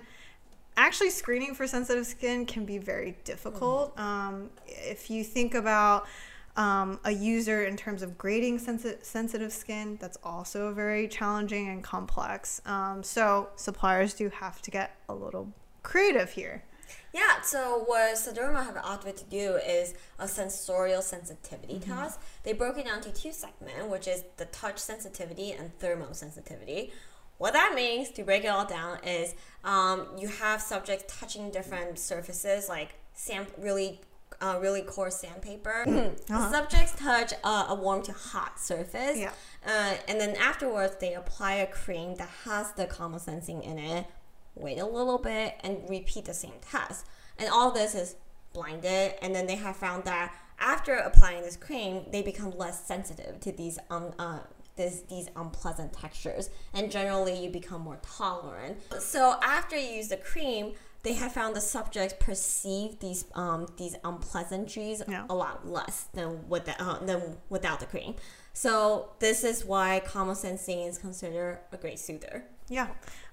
actually screening for sensitive skin can be very difficult um, if you think about um, a user in terms of grading sensi- sensitive skin that's also very challenging and complex um, so suppliers do have to get a little creative here Yeah, so what Sederma have opted to do is a sensorial sensitivity test. They broke it down to two segments, which is the touch sensitivity and thermosensitivity. What that means, to break it all down, is um, you have subjects touching different surfaces, like sand, really, uh, really coarse sandpaper. The subjects touch uh, a warm to hot surface, Yeah. uh, and then afterwards they apply a cream that has the Calmosensine in it. Wait a little bit and repeat the same test. And all this is blinded, and then they have found that after applying this cream, they become less sensitive to these um uh, this, these unpleasant textures, and generally you become more tolerant. So after you use the cream, they have found the subjects perceive these um, these unpleasantries Yeah. a lot less than with the, uh, than without the cream. So this is why Calmosensine is considered a great soother. Yeah.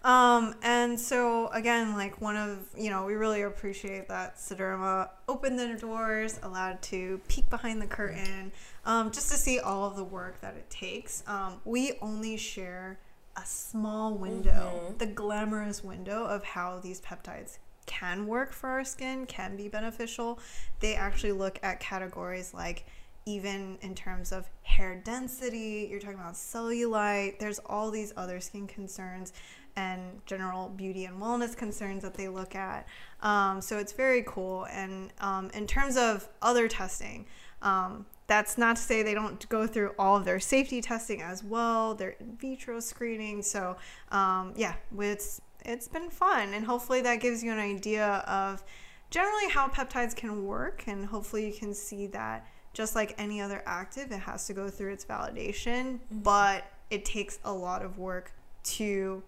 Um, and so again, like one of you know, we really appreciate that Sederma opened their doors, allowed to peek behind the curtain, um, just to see all of the work that it takes. Um, we only share a small window, the glamorous window of how these peptides can work for our skin, can be beneficial. They actually look at categories like even in terms of hair density, you're talking about cellulite, there's all these other skin concerns and general beauty and wellness concerns that they look at. Um, so it's very cool. And um, in terms of other testing, um, that's not to say they don't go through all of their safety testing as well, their in vitro screening. So um, yeah, it's it's been fun, and hopefully that gives you an idea of generally how peptides can work, and hopefully you can see that just like any other active, it has to go through its validation, but it takes a lot of work to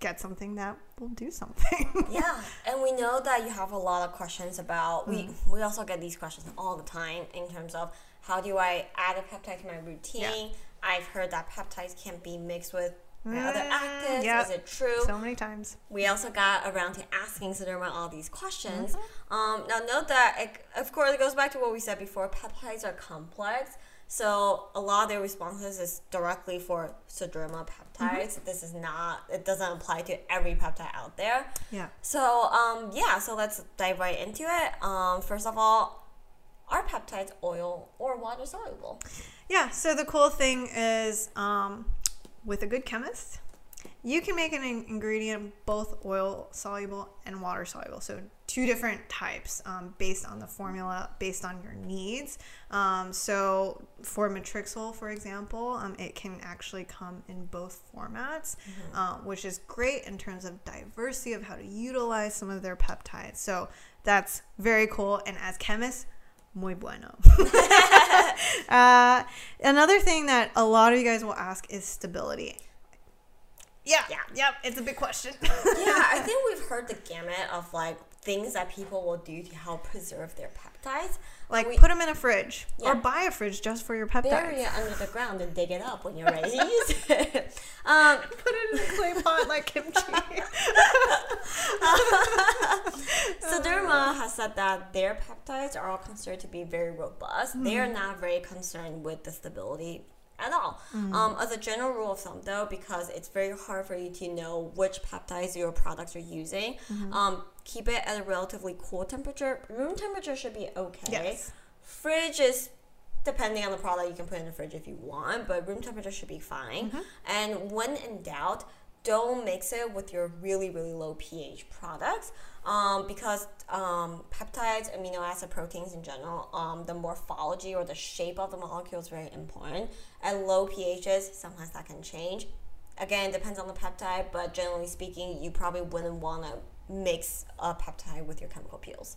get something that will do something. Yeah, and we know that you have a lot of questions about. We Mm. we also get these questions all the time in terms of how do I add a peptide to my routine. Yeah. I've heard that peptides can be mixed with my other Mm, actives. yep. Is it true? so many times. we also got around to asking Sederma all these questions. Mm-hmm. Um, now, note that, it, of course, it goes back to what we said before peptides are complex. So, a lot of their responses is directly for Sederma peptides. Mm-hmm. This is not, it doesn't apply to every peptide out there. Yeah. So, um, yeah, so let's dive right into it. Um, first of all, are peptides oil or water soluble? Yeah, so the cool thing is um, with a good chemist, you can make an ingredient both oil soluble and water soluble. So, two different types um, based on the formula, based on your needs. Um, so, for Matrixyl, for example, um, it can actually come in both formats, uh, which is great in terms of diversity of how to utilize some of their peptides. So, that's very cool. And as chemists, muy bueno. uh, another thing that a lot of you guys will ask is stability. Yeah, Yeah. yep, it's a big question. yeah, I think we've heard the gamut of like things that people will do to help preserve their peptides. Like we put them in a fridge Yeah. or buy a fridge just for your peptides. bury it under the ground and dig it up when you're ready to use it. Um, Put it in a clay pot like kimchi. Sederma has said that their peptides are all considered to be very robust. They are not very concerned with the stability at all. Um, as a general rule of thumb, though, because it's very hard for you to know which peptides your products are using, um, keep it at a relatively cool temperature. Room temperature should be okay. Yes. Fridge is depending on the product you can put in the fridge if you want but room temperature should be fine and when in doubt don't mix it with your really really low ph products um, because um, peptides amino acid proteins in general um, the morphology or the shape of the molecule is very important. At low pHs sometimes that can change. Again depends on the peptide but generally speaking you probably wouldn't want to mix a peptide with your chemical peels.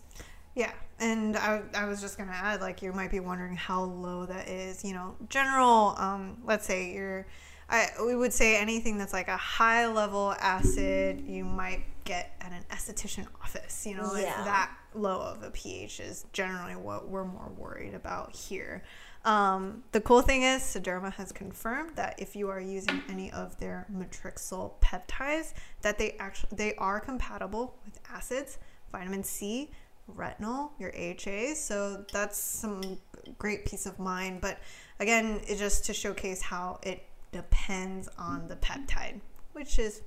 Yeah, and I, I was just gonna add, like, you might be wondering how low that is. You know, general, um, let's say you're, I we would say anything that's like a high level acid, you might get at an esthetician office. You know, like Yeah. that low of a pH is generally what we're more worried about here. Um, the cool thing is, Sederma has confirmed that if you are using any of their matrixyl peptides, that they actually they are compatible with acids, vitamin C, retinol, your AHAs. So that's some great peace of mind. But again, it just to showcase how it depends on the peptide, which is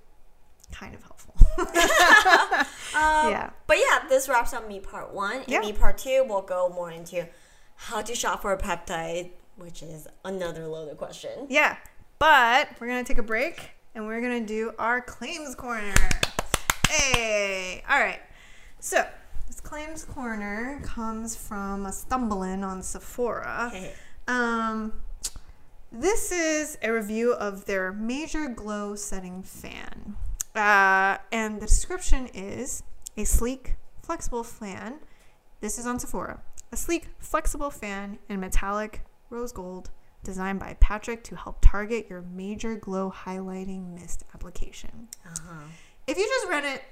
kind of helpful. Um, Yeah. But yeah, this wraps up me part one. Yeah. In me part two, we'll go more into how to shop for a peptide, which is another loaded question. yeah. But we're gonna take a break and we're gonna do our claims corner. Hey, all right. So this claims corner comes from a stumbling on Sephora. Um, this is a review of their major glow setting fan. Uh, and the description is a sleek, flexible fan. This is on Sephora. A sleek, flexible fan in metallic rose gold designed by Patrick to help target your major glow highlighting mist application. Uh-huh. If you just read it,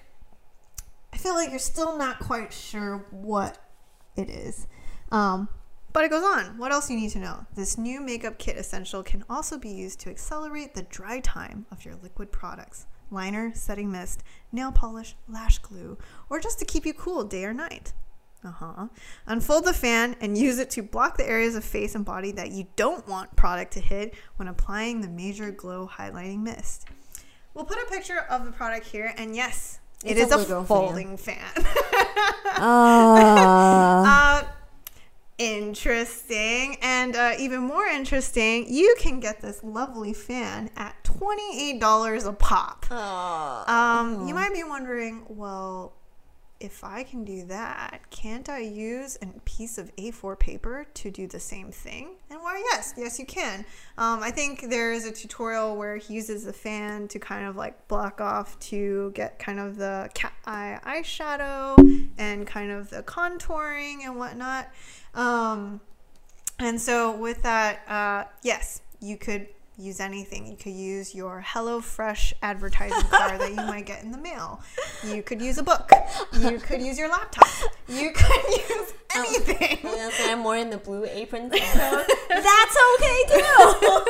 I feel like you're still not quite sure what it is. Um, but it goes on. What else you need to know? This new makeup kit essential can also be used to accelerate the dry time of your liquid products liner, setting mist, nail polish, lash glue, or just to keep you cool day or night. Uh huh. Unfold the fan and use it to block the areas of face and body that you don't want product to hit when applying the Major Glow Highlighting Mist. We'll put a picture of the product here, and yes, it It's a a, Lego fan. folding fan. Uh, uh, interesting. And uh, even more interesting, you can get this lovely fan at $28 a pop. uh, Um, you might be wondering, well, if I can do that, can't I use a piece of A4 paper to do the same thing? And why, yes, yes, you can. Um, I think there is a tutorial where he uses the fan to kind of like block off to get kind of the cat eye eyeshadow and kind of the contouring and whatnot. Um, and so with that, uh, yes, you could use anything. You could use your HelloFresh advertising card that you might get in the mail. You could use a book. You could use your laptop. You could use anything. I'm gonna say I'm more in the blue apron. That's okay too.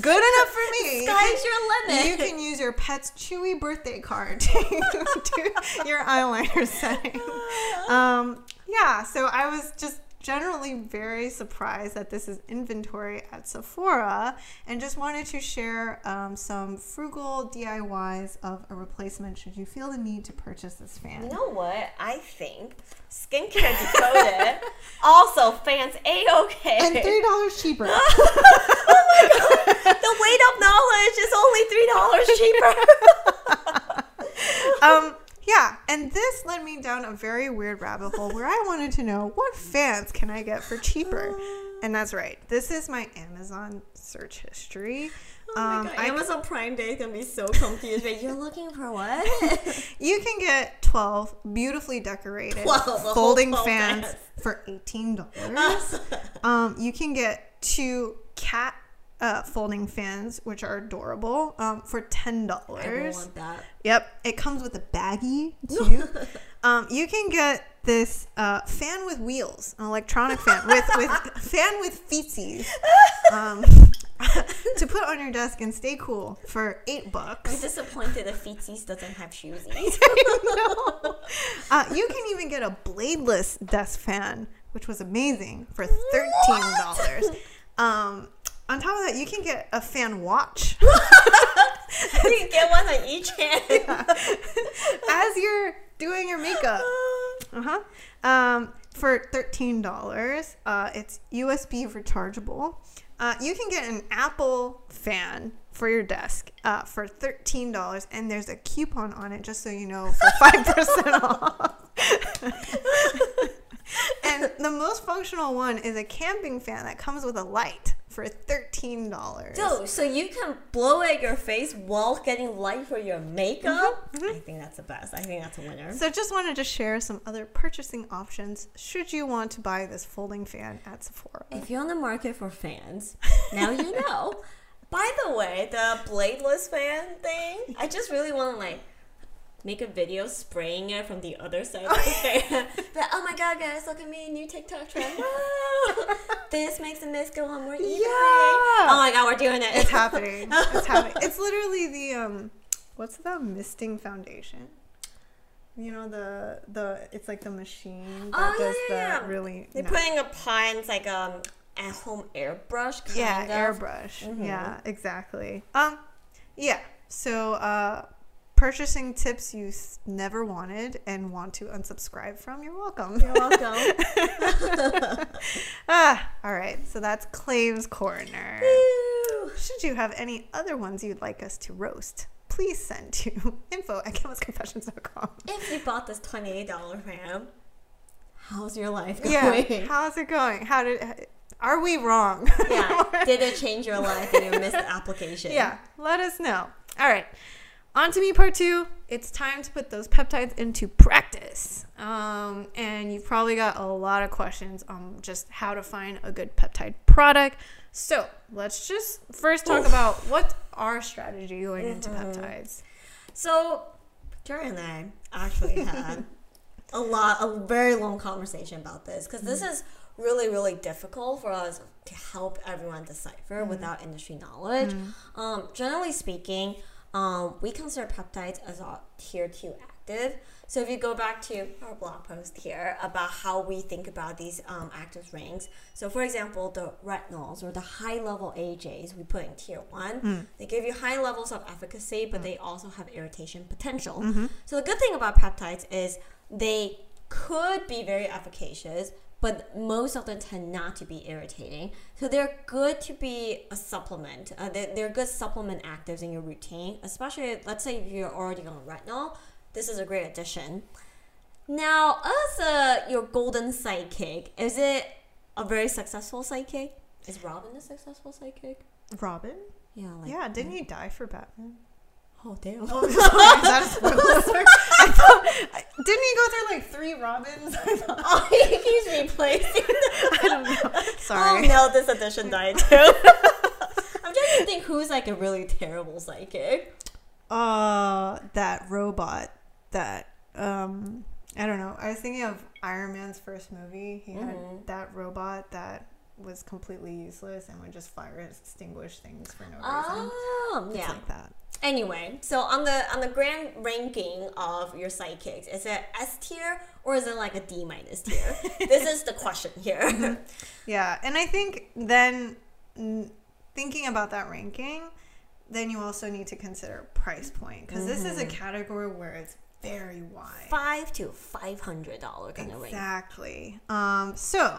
Good enough for me. Sky's your limit. You can use your pet's chewy birthday card to do your eyeliner setting. Um, yeah, so I was just generally very surprised that this is inventory at Sephora and just wanted to share um, some frugal DIYs of a replacement should you feel the need to purchase this fan. You know what? I think skincare decoded. also, fans a okay. And $3 cheaper. Oh my God. The weight of knowledge is only three dollars cheaper. um, yeah, and this led me down a very weird rabbit hole where I wanted to know what fans can I get for cheaper. And that's right. This is my Amazon search history. Oh my Um, God, I- Amazon Prime Day is gonna be so confused. But you're looking for what? you can get 12 beautifully decorated 12, folding 12 fans fans. for $18. um, you can get two cat uh, folding fans, which are adorable, um, for $10. I want that. Yep, it comes with a baggie too. um, you can get this uh, fan with wheels, an electronic fan with with fan with feetsies, um, to put on your desk and stay cool for eight I'm bucks. disappointed that Feetsies doesn't have shoesies. No. Uh, you can even get a bladeless desk fan, which was amazing for thirteen dollars. Um, on top of that, you can get a fan watch. you can get one on each hand. as you're doing your makeup. Uh huh. Um, for thirteen dollars, uh, it's USB rechargeable. Uh, you can get an Apple fan for your desk uh, for thirteen dollars, and there's a coupon on it, just so you know, for five percent off. and the most functional one is a camping fan that comes with a light for thirteen dollars. Dude, so you can blow at your face while getting light for your makeup? Mm-hmm, mm-hmm. I think that's the best. I think that's a winner. So just wanted to share some other purchasing options should you want to buy this folding fan at Sephora. If you're on the market for fans, now you know. By the way, the bladeless fan thing, I just really want to like make a video spraying it from the other side of the fan. But oh my god, guys, look at me, new TikTok trend. This makes the mist go on more evenly. Yeah. Oh my god, we're doing it. It's happening. It's happening. It's literally the um, what's the misting foundation? You know the the it's like the machine that Oh, does yeah, the yeah. really They're no- putting a it's like um at home airbrush kind yeah of. airbrush Mm-hmm. yeah exactly um yeah so uh purchasing tips you never wanted and want to unsubscribe from you're welcome You're welcome. ah all right so that's claims corner Woo. should you have any other ones you'd like us to roast please send to info at chemistconfessions.com if you bought this $28 fan, how's your life going? yeah how's it going how did are we wrong Yeah. Did it change your life and you missed the application? Yeah, let us know. All right. On to me part two. It's time to put those peptides into practice. Um, and you've probably got a lot of questions on just how to find a good peptide product. So let's just first talk about what's our strategy going into peptides. So Jerry and I actually had a lot, a very long conversation about this because this is really, really difficult for us to help everyone decipher without industry knowledge. Um, generally speaking, um, we consider peptides as a tier two active. So if you go back to our blog post here about how we think about these um, active rings, so for example, the retinols or the high level AHAs we put in tier one, they give you high levels of efficacy, but they also have irritation potential. So the good thing about peptides is they could be very efficacious, but most of them tend not to be irritating. So they're good to be a supplement. Uh, they're, they're good supplement actives in your routine, especially let's say if you're already on retinol. This is a great addition. Now, as a, your golden sidekick, is it a very successful sidekick? Is Robin a successful sidekick? Robin? Yeah, like Yeah, didn't he die for Batman? Oh damn. Oh, sorry, is that a spoiler alert? I thought, didn't he go through like three Robins? I thought, Oh, he keeps replacing. I don't know. Sorry. Oh no, this edition died too. I'm trying to think who's like a really terrible psychic. Uh, that robot that um, I don't know. I was thinking of Iron Man's first movie. He had that robot that was completely useless and would just fire extinguish things for no reason. Oh, It's yeah. like that. Anyway, so on the on the grand ranking of your sidekicks, is it S tier or is it like a D minus tier? this is the question here. Yeah, and I think then thinking about that ranking, then you also need to consider price point because this is a category where it's very wide. Five to five hundred dollar kind of range. Exactly. Um, so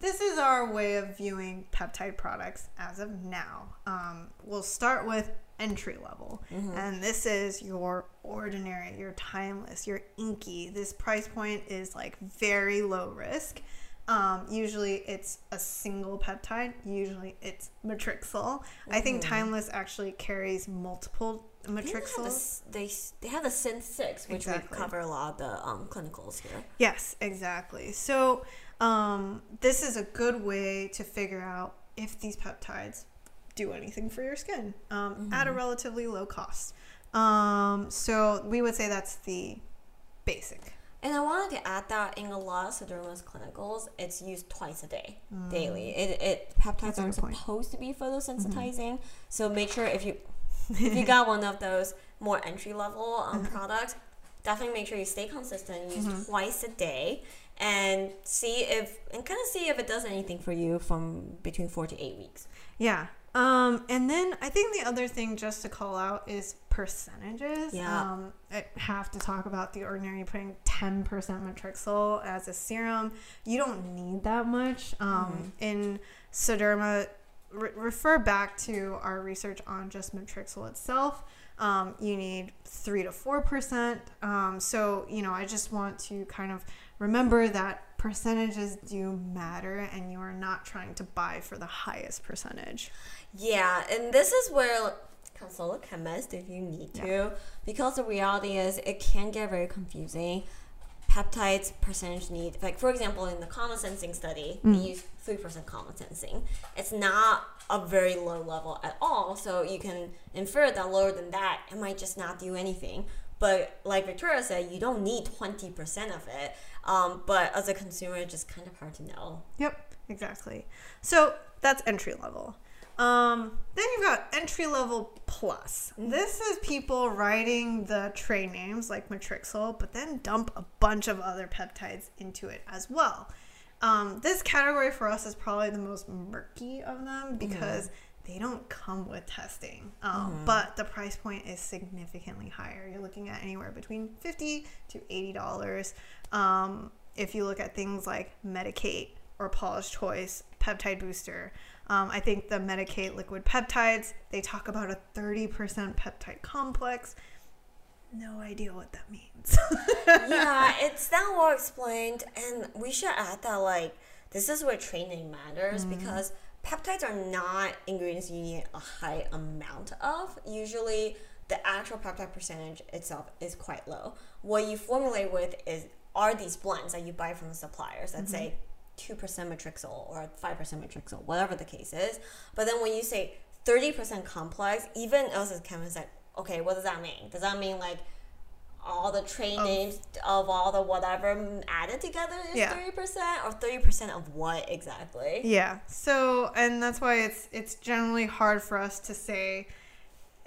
this is our way of viewing peptide products as of now. Um, we'll start with entry level, and this is your ordinary, your timeless, your inky. This price point is like very low risk. Um, usually it's a single peptide. Usually it's matrixyl. I think timeless actually carries multiple matrixyls. They, they have the Synth 6, which we cover a lot of the um, clinicals here. Yes, exactly. So, um, this is a good way to figure out if these peptides do anything for your skin um, at a relatively low cost. Um, so, we would say that's the basic. And I wanted to add that in a lot of Sederma's clinicals, it's used twice a day, daily. It, it peptides are point. supposed to be photosensitizing, so make sure if you if you got one of those more entry level um, products, definitely make sure you stay consistent, use twice a day, and see if and kind of see if it does anything for you from between four to eight weeks. Yeah. Um, and then I think the other thing just to call out is percentages. Yeah. Um, I have to talk about the ordinary putting 10% matrixyl as a serum. You don't need that much. Um, In Sederma, re- refer back to our research on just matrixyl itself. Um, you need 3 to 4%. Um, so, you know, I just want to kind of remember that percentages do matter and you are not trying to buy for the highest percentage. Yeah, and this is where consult a chemist if you need to, because the reality is it can get very confusing. Peptides percentage need, like for example, in the Calmosensine study, we use three percent Calmosensine. It's not a very low level at all, so you can infer that lower than that, it might just not do anything. But like Victoria said, you don't need twenty percent of it. Um, but as a consumer, it's just kind of hard to know. Yep, exactly. So that's entry level. Um, then you've got entry level plus. This is people writing the trade names like matrixyl, but then dump a bunch of other peptides into it as well. Um, this category for us is probably the most murky of them because they don't come with testing. Um, But the price point is significantly higher. You're looking at anywhere between fifty to eighty dollars. Um, if you look at things like Medik8 or Paula's Choice Peptide Booster, um, I think the Medik8 liquid peptides they talk about a thirty percent peptide complex. No idea what that means. yeah, it's not well explained, and we should add that like this is where training matters because peptides are not ingredients you need a high amount of. Usually, the actual peptide percentage itself is quite low. What you formulate with is are these blends that you buy from the suppliers that say two percent matrixyl or five percent matrixyl, whatever the case is. But then when you say thirty percent complex, even us as chemists, like, okay, what does that mean? Does that mean like all the trade names of all the whatever added together is Yeah. thirty percent, or thirty percent of what exactly? Yeah. So, and that's why it's it's generally hard for us to say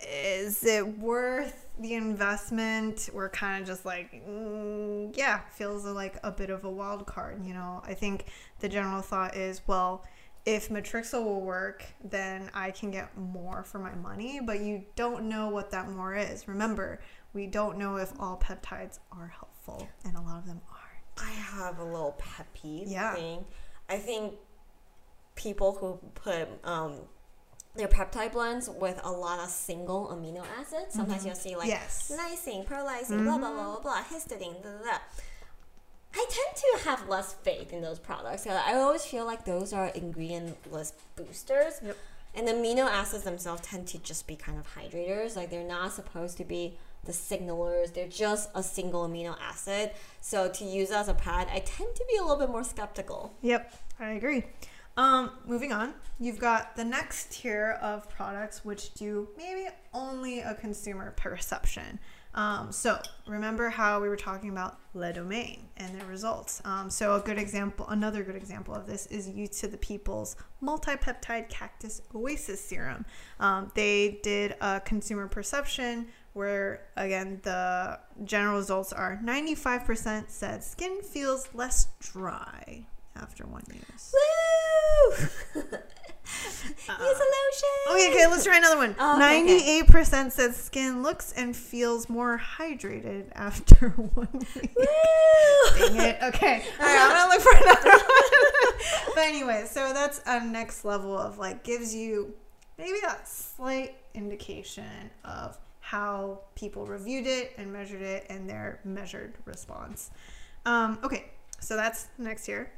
is it worth the investment? We're kind of just like, mm, yeah, feels like a bit of a wild card. You know, I think the general thought is, well, if Matrixyl will work, then I can get more for my money. But you don't know what that more is. Remember, we don't know if all peptides are helpful, and a lot of them aren't. I have a little pet peeve Yeah. thing. I think people who put um, their peptide blends with a lot of single amino acids. Sometimes you'll see like Mm-hmm. Yes. Mm-hmm. lysine, perlysine, blah blah blah blah blah, histidine, blah, blah, da. I tend to have less faith in those products. I always feel like those are ingredient-less boosters. Yep. And amino acids themselves tend to just be kind of hydrators. Like they're not supposed to be the signalers. They're just a single amino acid. So to use as a pad, I tend to be a little bit more skeptical. Yep, I agree. Um, moving on, you've got the next tier of products which do maybe only a consumer perception. Um, so remember how we were talking about Le Domaine and their results. Um, so a good example, another good example of this is Youth to the People's multi-peptide cactus oasis serum. Um, they did a consumer perception where again the general results are 95% said skin feels less dry after one use. Woo! Use a lotion. Okay, okay, let's try another one. Oh, okay, Ninety-eight percent said skin looks and feels more hydrated after one week. Woo! Dang it. Okay. All right, I'm gonna look for another one. but anyway, so that's a next level of like gives you maybe that slight indication of how people reviewed it and measured it and their measured response. Um, okay, so that's next tier.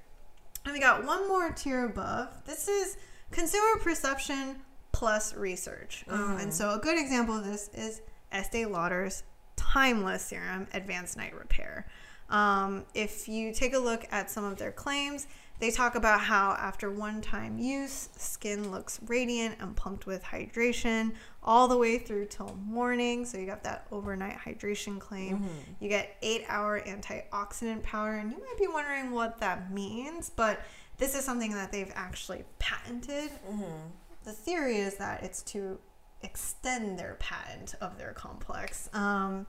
And we got one more tier above. This is consumer perception plus research. Um, and so a good example of this is Estee Lauder's Timeless Serum Advanced Night Repair. Um, if you take a look at some of their claims, they talk about how after one time use, skin looks radiant and pumped with hydration all the way through till morning. So you got that overnight hydration claim. You get eight hour antioxidant power, and you might be wondering what that means, but this is something that they've actually patented. The theory is that it's to extend their patent of their complex. Um,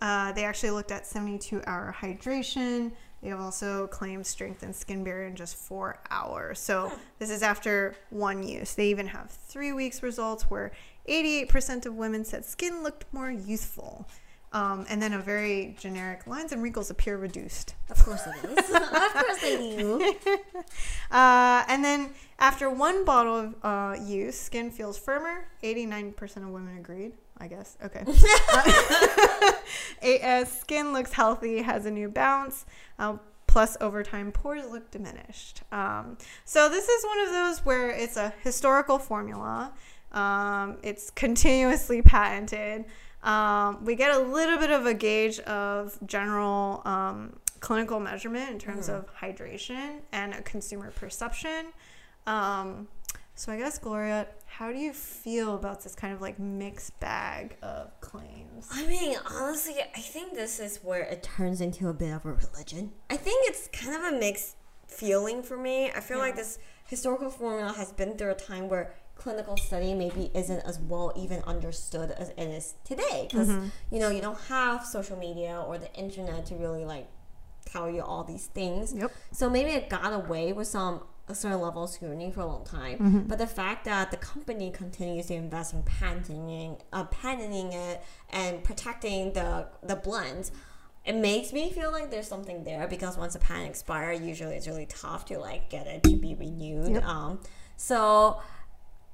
uh, they actually looked at 72 hour hydration. They have also claimed strengthened skin barrier in just four hours. So this is after one use. They even have three weeks results where 88% of women said skin looked more youthful. Um, and then a very generic lines and wrinkles appear reduced. Of course it is. of course they do. Uh, and then after one bottle of uh, use, skin feels firmer. 89% of women agreed, I guess. Okay. A- uh, skin looks healthy, has a new bounce. Uh, plus, over time, pores look diminished. Um, so, this is one of those where it's a historical formula, um, it's continuously patented. Um, we get a little bit of a gauge of general um, clinical measurement in terms of hydration and a consumer perception. Um, so I guess Gloria, how do you feel about this kind of like mixed bag of claims? I mean, honestly, I think this is where it turns into a bit of a religion. I think it's kind of a mixed feeling for me. I feel like this historical formula has been through a time where clinical study maybe isn't as well even understood as it is today because mm-hmm. you know you don't have social media or the internet to really like tell you all these things Yep. so maybe it got away with some a certain level of scrutiny for a long time. But the fact that the company continues to invest in patenting, uh, patenting it and protecting the the blends, it makes me feel like there's something there because once a patent expires, usually it's really tough to like get it to be renewed. Yep. Um, so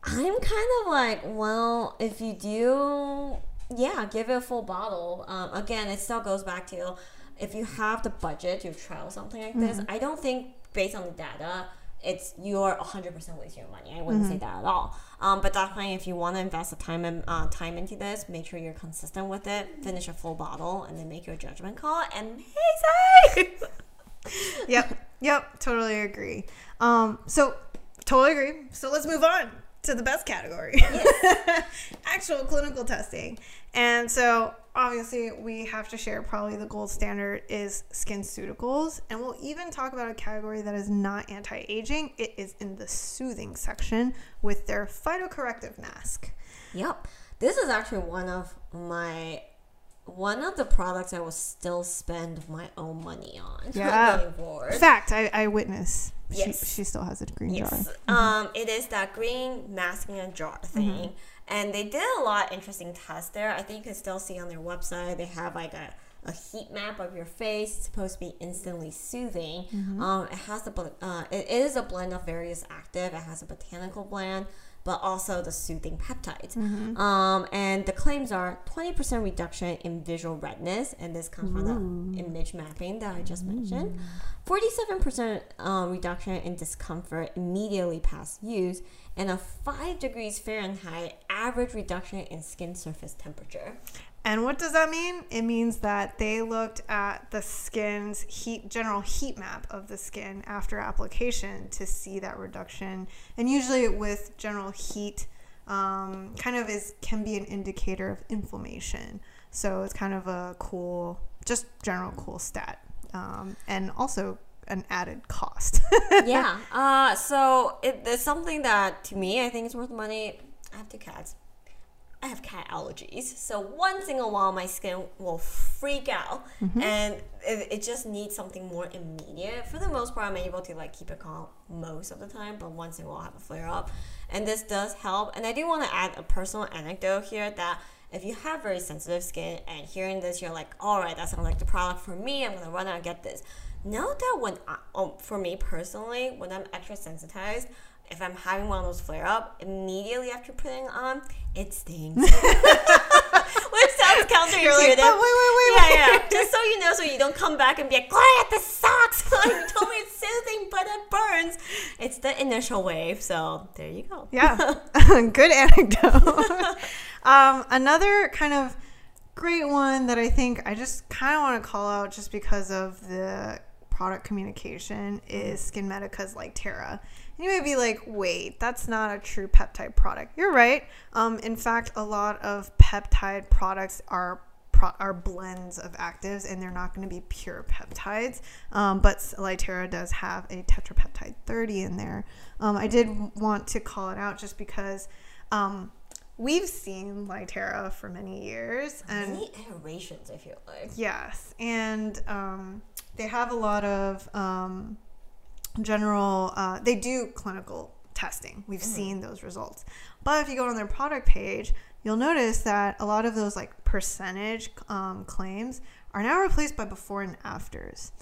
I'm kind of like, well, if you do, yeah, give it a full bottle. Um, again, it still goes back to if you have the budget to trial something like this. I don't think based on the data, it's you're 100% wasting your money. I wouldn't say that at all. Um, but definitely, if you want to invest the time and uh, time into this, make sure you're consistent with it. Finish a full bottle, and then make your judgment call. And amazing. yep, yep, totally agree. Um, so totally agree. So let's move on to the best category, actual clinical testing. And so obviously, we have to share probably the gold standard is SkinCeuticals. And we'll even talk about a category that is not anti aging. It is in the soothing section with their phytocorrective mask. Yep. This is actually one of my one of the products I will still spend my own money on Yeah. Fact, I, I witness. Yes. She, she still has a green jar. Yes. Um, it is that green masking a jar thing. And they did a lot of interesting tests there. I think you can still see on their website. They have like a, a heat map of your face. It's supposed to be instantly soothing. Um, it has a uh, it is a blend of various active. It has a botanical blend, but also the soothing peptides. Um, and the claims are 20% reduction in visual redness, and this comes from the image mapping that I just mentioned. 47% um, reduction in discomfort immediately past use, and a 5 degrees Fahrenheit average reduction in skin surface temperature. And what does that mean? It means that they looked at the skin's heat, general heat map of the skin after application to see that reduction. And usually, with general heat, um, kind of is can be an indicator of inflammation. So it's kind of a cool, just general cool stat, um, and also an added cost. yeah. Uh, so it, it's something that to me I think is worth money. I have two cats. I have cat allergies, so once in a while my skin will freak out, and it, it just needs something more immediate. For the most part, I'm able to like keep it calm most of the time, but once in a while I have a flare up, and this does help. And I do want to add a personal anecdote here that if you have very sensitive skin and hearing this, you're like, all right, that sounds like the product for me. I'm gonna run out and get this. Know that when I, um, for me personally, when I'm extra sensitized, if I'm having one of those flare up, immediately after putting it on, it stings. Which sounds counterintuitive. You're like, "But wait, wait, wait, yeah, wait." yeah. Just so you know, so you don't come back and be like, Gloria, this sucks. like, you told me it's soothing, but it burns. It's the initial wave, so there you go. Yeah, good anecdote. um, another kind of great one that I think I just kind of want to call out just because of the product communication is SkinMedica's Lytera. And you may be like, wait, that's not a true peptide product. You're right. Um, in fact, a lot of peptide products are pro- are blends of actives and they're not going to be pure peptides. Um, but Lytera does have a tetrapeptide 30 in there. Um, I did want to call it out just because um, we've seen Lytera for many years and Many iterations, I feel like. Yes, and um, they have a lot of um, general. Uh, they do clinical testing. We've seen those results, but if you go on their product page, you'll notice that a lot of those like percentage um, claims are now replaced by before and afters.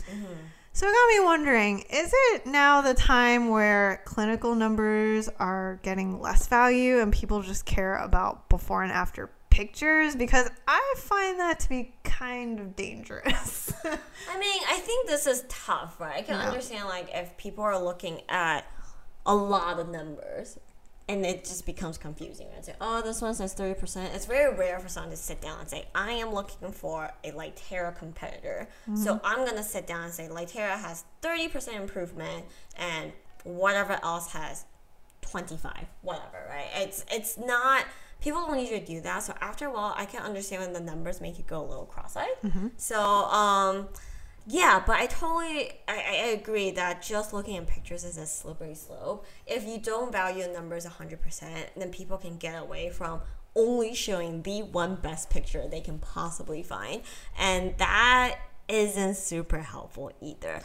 So it got me wondering: Is it now the time where clinical numbers are getting less value and people just care about before and after pictures? Because I find that to be kind of dangerous. I mean, I think this is tough, right? I can Yeah. understand like if people are looking at a lot of numbers and it just becomes confusing. Right? Say, oh, this one says thirty percent. It's very rare for someone to sit down and say, I am looking for a Lytera competitor. So mm-hmm. I'm gonna sit down and say Lytera has thirty percent improvement and whatever else has 25 whatever right it's it's not people don't usually do that so after a while i can understand when the numbers make you go a little cross-eyed. So um yeah but i totally I, I agree that just looking at pictures is a slippery slope. If you don't value numbers 100% then people can get away from only showing the one best picture they can possibly find and that isn't super helpful either.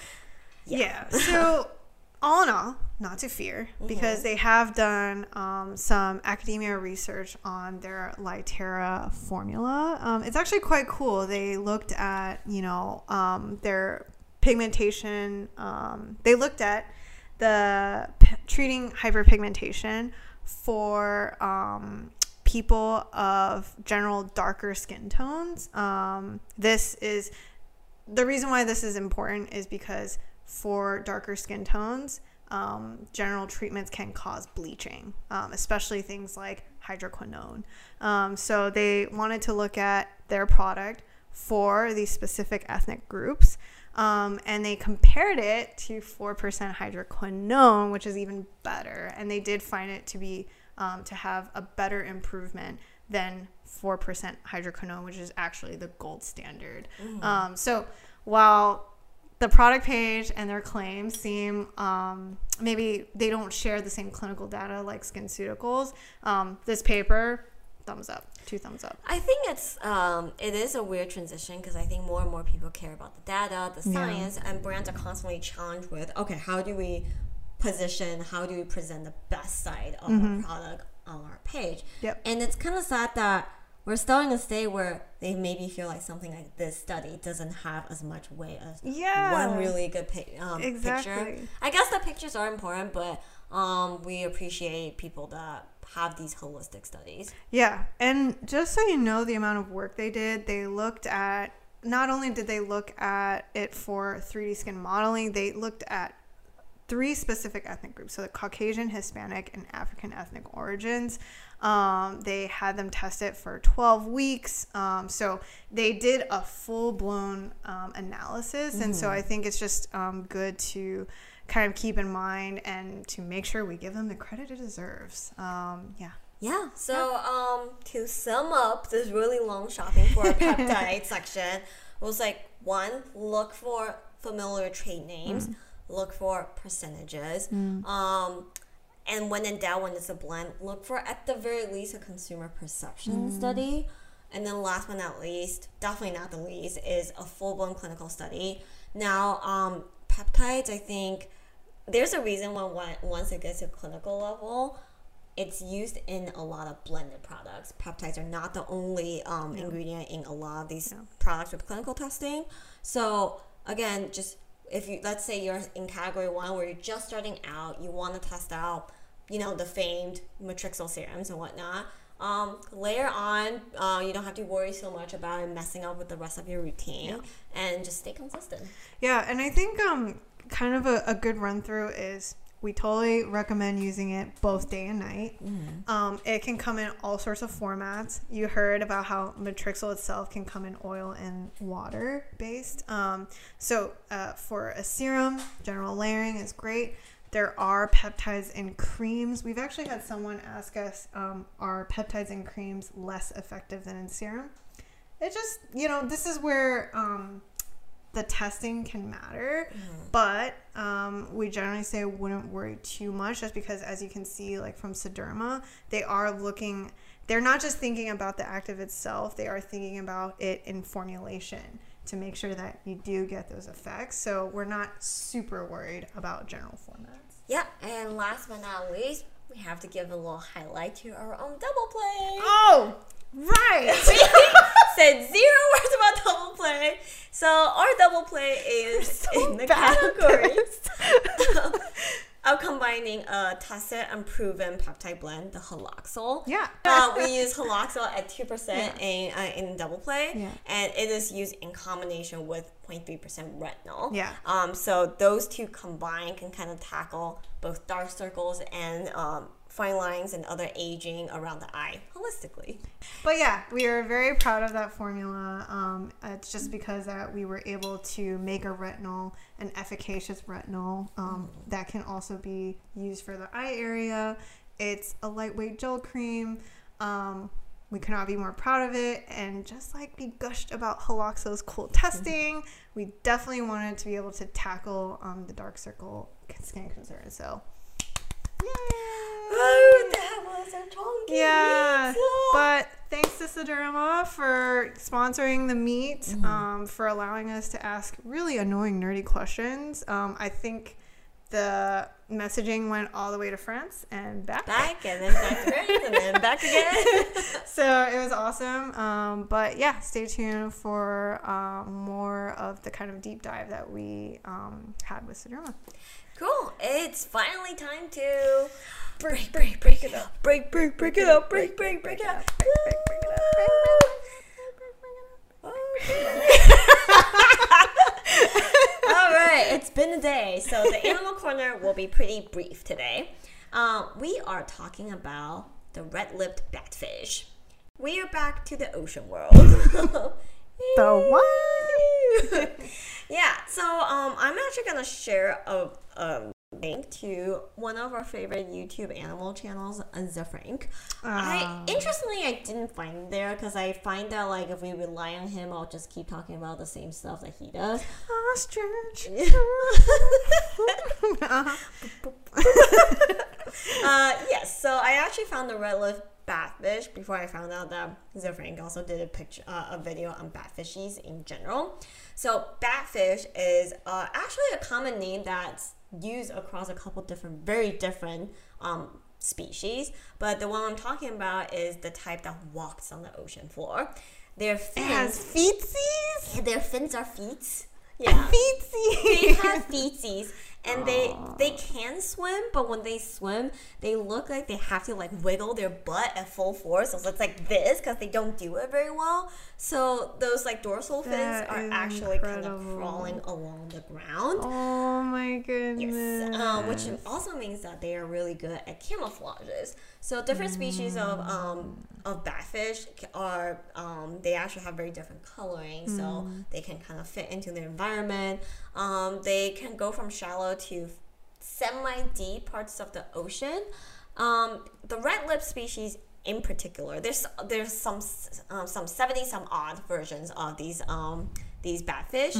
Yeah. So, all in all, not to fear, because they have done um, some academia research on their Lytera formula. Um, it's actually quite cool. They looked at, you know, um, their pigmentation. Um, they looked at the p- treating hyperpigmentation for um, people of general darker skin tones. Um, this is the reason why this is important is because for darker skin tones, um, general treatments can cause bleaching, um, especially things like hydroquinone. Um, so they wanted to look at their product for these specific ethnic groups. Um, and they compared it to 4% hydroquinone, which is even better. And they did find it to be um, to have a better improvement than 4% hydroquinone, which is actually the gold standard. Mm. Um, so while the product page and their claims seem um, maybe they don't share the same clinical data like SkinCeuticals, um, this paper, thumbs up, two thumbs up. I think it's um, it is a weird transition because I think more and more people care about the data, the Yeah. science, and brands are constantly challenged with okay, how do we position, how do we present the best side of Mm-hmm. our product on our page? Yep. And it's kind of sad that we're still in a state where they maybe feel like something like this study doesn't have as much weight as Yeah. one really good pic- um, picture. Exactly. I guess the pictures are important, but um, we appreciate people that have these holistic studies. Yeah, and just so you know the amount of work they did, they looked at not only did they look at it for 3D skin modeling, they looked at three specific ethnic groups. So the Caucasian, Hispanic, and African ethnic origins. Um, they had them test it for 12 weeks. Um, so they did a full blown um, analysis. And so I think it's just um, good to kind of keep in mind and to make sure we give them the credit it deserves. Um, yeah. Yeah. So um, to sum up this really long shopping for a peptide section was like one, look for familiar trade names, look for percentages. Um, and when in doubt, when it's a blend, look for at the very least a consumer perception study. And then last but not least, definitely not the least, is a full blown clinical study. Now, um, peptides, I think there's a reason why once it gets to clinical level, it's used in a lot of blended products. Peptides are not the only um, ingredient in a lot of these products with clinical testing. So again, just if you let's say you're in category one where you're just starting out, you want to test out, you know, the famed matrixyl serums and whatnot. Um, layer on, uh, you don't have to worry so much about messing up with the rest of your routine, and just stay consistent. Yeah, and I think um kind of a, a good run through is we totally recommend using it both day and night. Um, it can come in all sorts of formats. You heard about how Matrixyl itself can come in oil and water based. Um, so uh, for a serum, general layering is great. There are peptides in creams. We've actually had someone ask us, um, are peptides in creams less effective than in serum? It just, you know, this is where um, the testing can matter, but um, we generally say wouldn't worry too much just because, as you can see, like from Sederma, they are looking, they're not just thinking about the active itself, they are thinking about it in formulation to make sure that you do get those effects. So we're not super worried about general formats. Yeah, and last but not least, we have to give a little highlight to our own double play. Oh, right. Said zero words about double play. So our double play is in the category of combining a tested and proven peptide blend, the Haloxyl. Yeah. Uh, we use Haloxyl at 2% in, uh, in double play, Yeah. and it is used in combination with 0.3% retinol. Yeah. Um, so those two combined can kind of tackle both dark circles and um, fine lines and other aging around the eye holistically. But yeah, we are very proud of that formula. Um, it's just because that we were able to make a retinol, an efficacious retinol um, that can also be used for the eye area. It's a lightweight gel cream. Um, we could not be more proud of it. And just like we gushed about Haloxyl's cool testing, we definitely wanted to be able to tackle um, the dark circle skin concern. So, yay! Oh, that was a chunky Yeah, but thanks to Sederma for sponsoring the meet, Mm-hmm. um, for allowing us to ask really annoying, nerdy questions. Um, I think the messaging went all the way to France and back. back and then back to France and then back again. So it was awesome. Um, but yeah, stay tuned for um, more of the kind of deep dive that we um, had with Sederma. cool. It's finally time to break, break, break it up. Break, break, break it up. Break, break, break it up. Break, break, break it up. All right, it's been a day, so the animal corner will be pretty brief today. Uh, we are talking about the red-lipped batfish. We are back to the ocean world. The what? yeah, so um, I'm actually gonna share a, a link to one of our favorite YouTube animal channels, Ze Frank. Ah. I interestingly I didn't find him there because I find that like if we rely on him, I'll just keep talking about the same stuff that he does. Ostrich. uh, yes, so I actually found the red lip batfish before I found out that Ze Frank also did a picture, uh, a video on batfishies in general. So batfish is uh, actually a common name that's used across a couple different, very different um, species. But the one I'm talking about is the type that walks on the ocean floor. Their It has fins, feetsies. their fins are feet. Yeah they have feetsies and they they can swim but when they swim they look like they have to like wiggle their butt at full force so it's like this because they don't do it very well so those like dorsal fins That are actually kind of crawling along the ground Oh my goodness. Yes, um, which also means that they are really good at camouflages. So different species of um, of batfish are um, they actually have very different coloring, so they can kind of fit into their environment. Um, they can go from shallow to semi deep parts of the ocean. Um, the red lip species in particular, there's there's some um, some seventy some odd versions of these um, these batfish.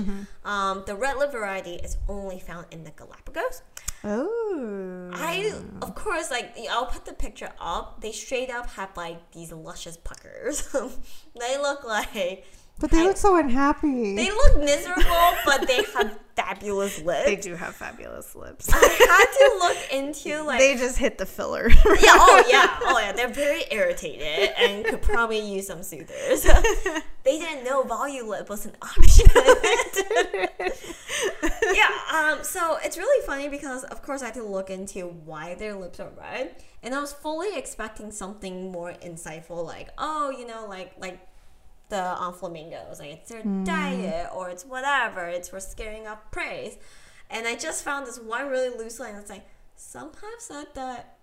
Um, the red lip variety is only found in the Galapagos. Oh. I, of course, like I'll put the picture up. They straight up have like these luscious puckers. they look like But they I- look so unhappy. they look miserable, but they have fabulous lips. They do have fabulous lips. I had to look into like they just hit the filler. yeah, oh yeah, oh yeah. They're very irritated and could probably use some soothers. they didn't know Volulip was an option. yeah, um, so it's really funny because of course I had to look into why their lips are red, and I was fully expecting something more insightful, like oh, you know, like like the uh, flamingos, like it's their diet or it's whatever, it's for scaring off prey. And I just found this one really loose line that's like some have said that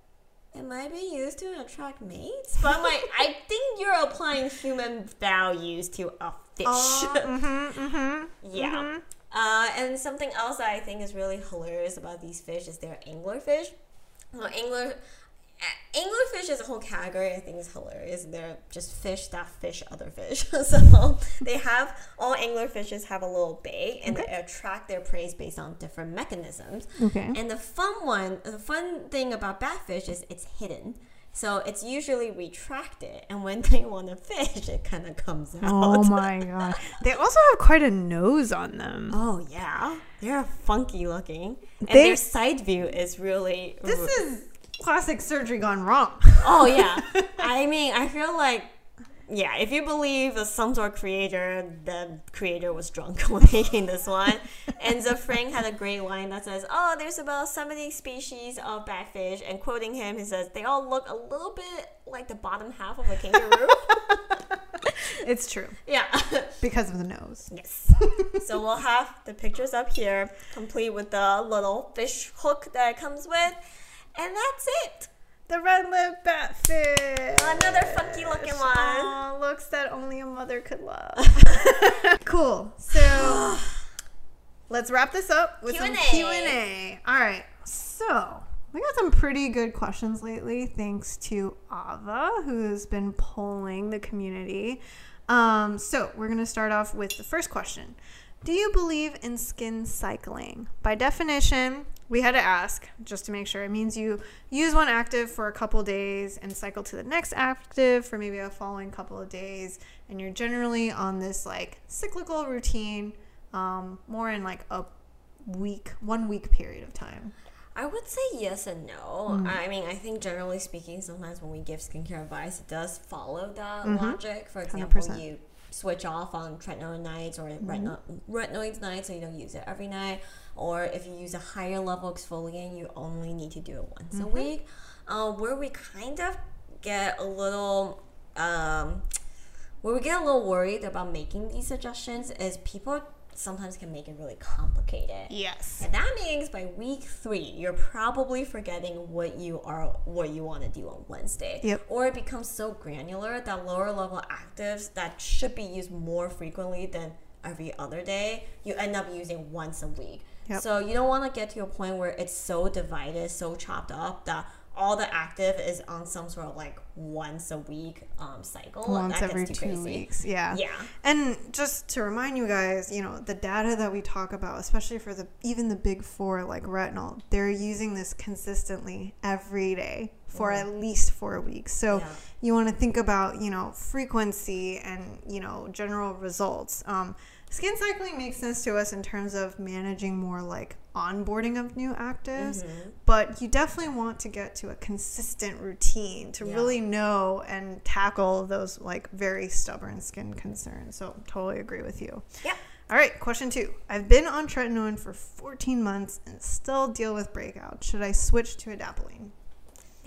it might be used to attract mates, but I'm like, I think you're applying human values to a fish. mm-hmm, mm-hmm. Yeah. Uh, and something else that I think is really hilarious about these fish is they're anglerfish. Well, angler, anglerfish is a whole category I think is hilarious. They're just fish that fish other fish. so they have all anglerfishes have a little bait and they attract their prey based on different mechanisms. Okay. And the fun one, the fun thing about batfish is it's hidden. So it's usually retracted, and when they want to fish, it kind of comes out. Oh my god. They also have quite a nose on them. Oh yeah, they're funky looking, and They- their side view is really. This is classic surgery gone wrong. Oh yeah, I mean, I feel like, yeah, if you believe the some sort of creator, the creator was drunk when making this one. And Ze Frank had a great line that says, "Oh, there's about seventy species of batfish," and quoting him, he says, "They all look a little bit like the bottom half of a kangaroo." It's true. yeah. Because of the nose. Yes. so we'll have the pictures up here, complete with the little fish hook that it comes with. And that's it. The red lip batfish. Another funky looking one. Aw, looks that only a mother could love. cool. So let's wrap this up with some Q&A. Q and A. All right. So we got some pretty good questions lately, thanks to Ava, who has been polling the community. Um, so we're gonna start off with the first question. Do you believe in skin cycling? By definition, we had to ask just to make sure. It means you use one active for a couple days and cycle to the next active for maybe a following couple of days. And you're generally on this like cyclical routine, um, more in like a week, one week period of time. I would say yes and no. Mm-hmm. I mean, I think generally speaking, sometimes when we give skincare advice, it does follow that mm-hmm. logic. For example, 100%. you switch off on tretinoid nights or retino- mm-hmm. retinoids nights, so you don't use it every night. Or if you use a higher level exfoliant, you only need to do it once a week. Uh, where we kind of get a little um, where we get a little worried about making these suggestions is people sometimes can make it really complicated. Yes. And that means by week three, you're probably forgetting what you are, what you want to do on Wednesday. Yep. Or it becomes so granular that lower level actives that should be used more frequently than every other day, you end up using once a week. Yep. So you don't want to get to a point where it's so divided, so chopped up that all the active is on some sort of like once a week um, cycle. Once every two crazy. weeks. Yeah. Yeah. And just to remind you guys, you know, the data that we talk about, especially for the even the big four like retinol, they're using this consistently every day for at least four weeks. So Yeah. you want to think about, you know, frequency and, you know, general results. Um, skin cycling makes sense to us in terms of managing more like onboarding of new actives, but you definitely want to get to a consistent routine to Yeah. really know and tackle those like very stubborn skin concerns. So totally agree with you. Yeah. All right, question two. I've been on tretinoin for 14 months and still deal with breakouts. Should I switch to adapalene?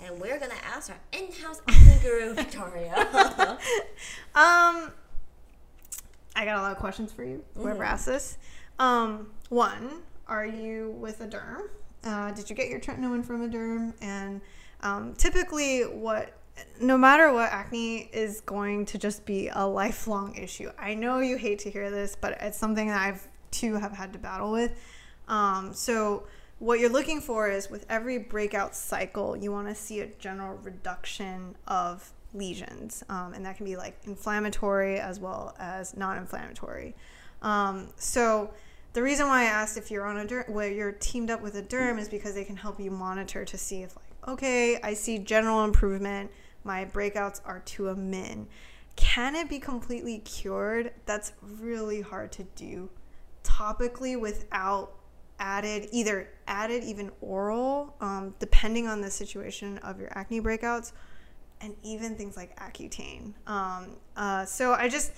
And we're gonna ask our in-house acne guru Victoria. Um, I got a lot of questions for you. Whoever Mm-hmm. asked this. Um, one, are you with a derm? Uh, did you get your tretinoin from a derm? And um, typically, what no matter what, acne is going to just be a lifelong issue. I know you hate to hear this, but it's something that I've too have had to battle with. Um, so what you're looking for is with every breakout cycle, you want to see a general reduction of lesions, um, and that can be like inflammatory as well as non-inflammatory. Um, so the reason why I asked if you're on a derm, where you're teamed up with a derm, is because they can help you monitor to see if like, okay, I see general improvement. My breakouts are to a min. Can it be completely cured? That's really hard to do topically without added either added even oral um, depending on the situation of your acne breakouts and even things like accutane. Um, uh, so i just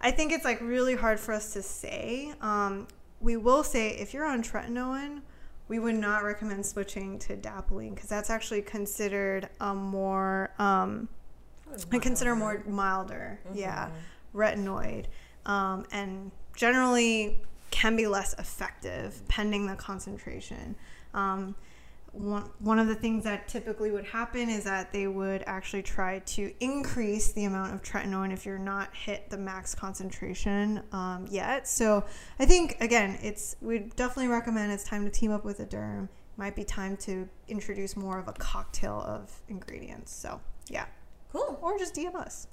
i think it's like really hard for us to say. Um, we will say if you're on tretinoin we would not recommend switching to adapalene because that's actually considered a more um, I consider more milder, yeah, retinoid, um, and generally can be less effective pending the concentration. Um, one, one of the things that typically would happen is that they would actually try to increase the amount of tretinoin if you're not hit the max concentration um, yet. So I think again, it's we definitely recommend it's time to team up with a derm. Might be time to introduce more of a cocktail of ingredients. So yeah cool. or just DM us.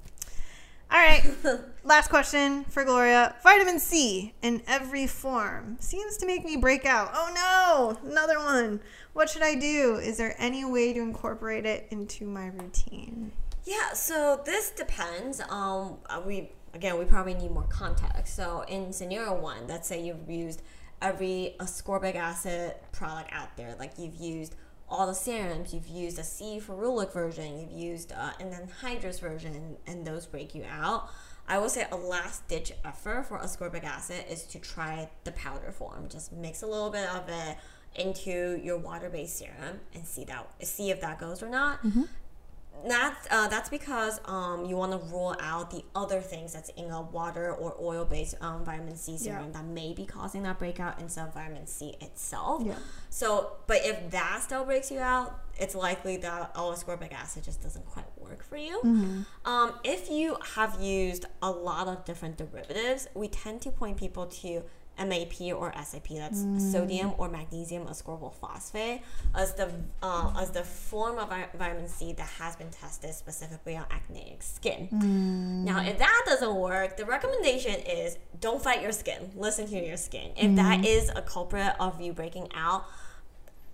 All right, last question for Gloria. Vitamin C in every form seems to make me break out. Oh no, another one. What should I do? Is there any way to incorporate it into my routine? Yeah, so this depends. Um, uh, we again, we probably need more context. So in scenario one, let's say you've used every ascorbic acid product out there, like you've used all the serums, you've used a C ferulic version, you've used uh, an anhydrous version, and those break you out. I would say a last ditch effort for ascorbic acid is to try the powder form. Just mix a little bit of it into your water-based serum and see that see if that goes or not. That's uh, that's because um, you want to rule out the other things that's in a water or oil based um, vitamin C serum Yeah. that may be causing that breakout instead of vitamin C itself. Yeah. So, but if that still breaks you out, it's likely that ascorbic acid just doesn't quite work for you. Um, if you have used a lot of different derivatives, we tend to point people to MAP or SAP, that's sodium or magnesium ascorbyl phosphate, as the uh, as the form of vitamin C that has been tested specifically on acneic skin. Now, if that doesn't work, the recommendation is don't fight your skin. Listen to your skin. If that is a culprit of you breaking out,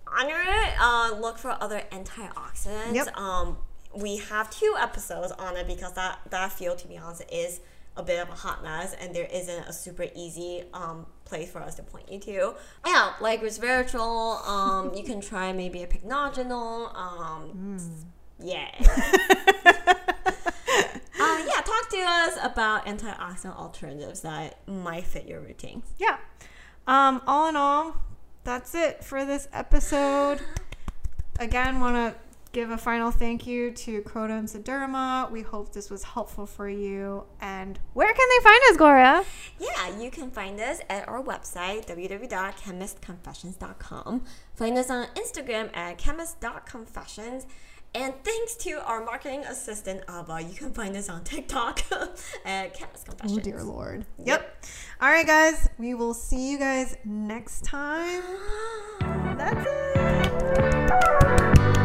honor it. Uh, look for other antioxidants. Yep. Um, we have two episodes on it because that that field, to be honest, is a bit of a hot mess, and there isn't a super easy um, place for us to point you to. Yeah, like resveratrol. Um, you can try maybe a pycnogenol. Um, Yeah. uh, yeah, talk to us about antioxidant alternatives that might fit your routine. Yeah. Um, all in all, that's it for this episode. Again, want to give a final thank you to Croda and. We hope this was helpful for you. And where can they find us, Gloria? Yeah, you can find us at our website, www.chemistconfessions.com. Find us on Instagram at chemist.confessions. And thanks to our marketing assistant, Ava. You can find us on TikTok at Chemist Confessions. Oh dear lord. Yep. All right, guys. We will see you guys next time. That's it.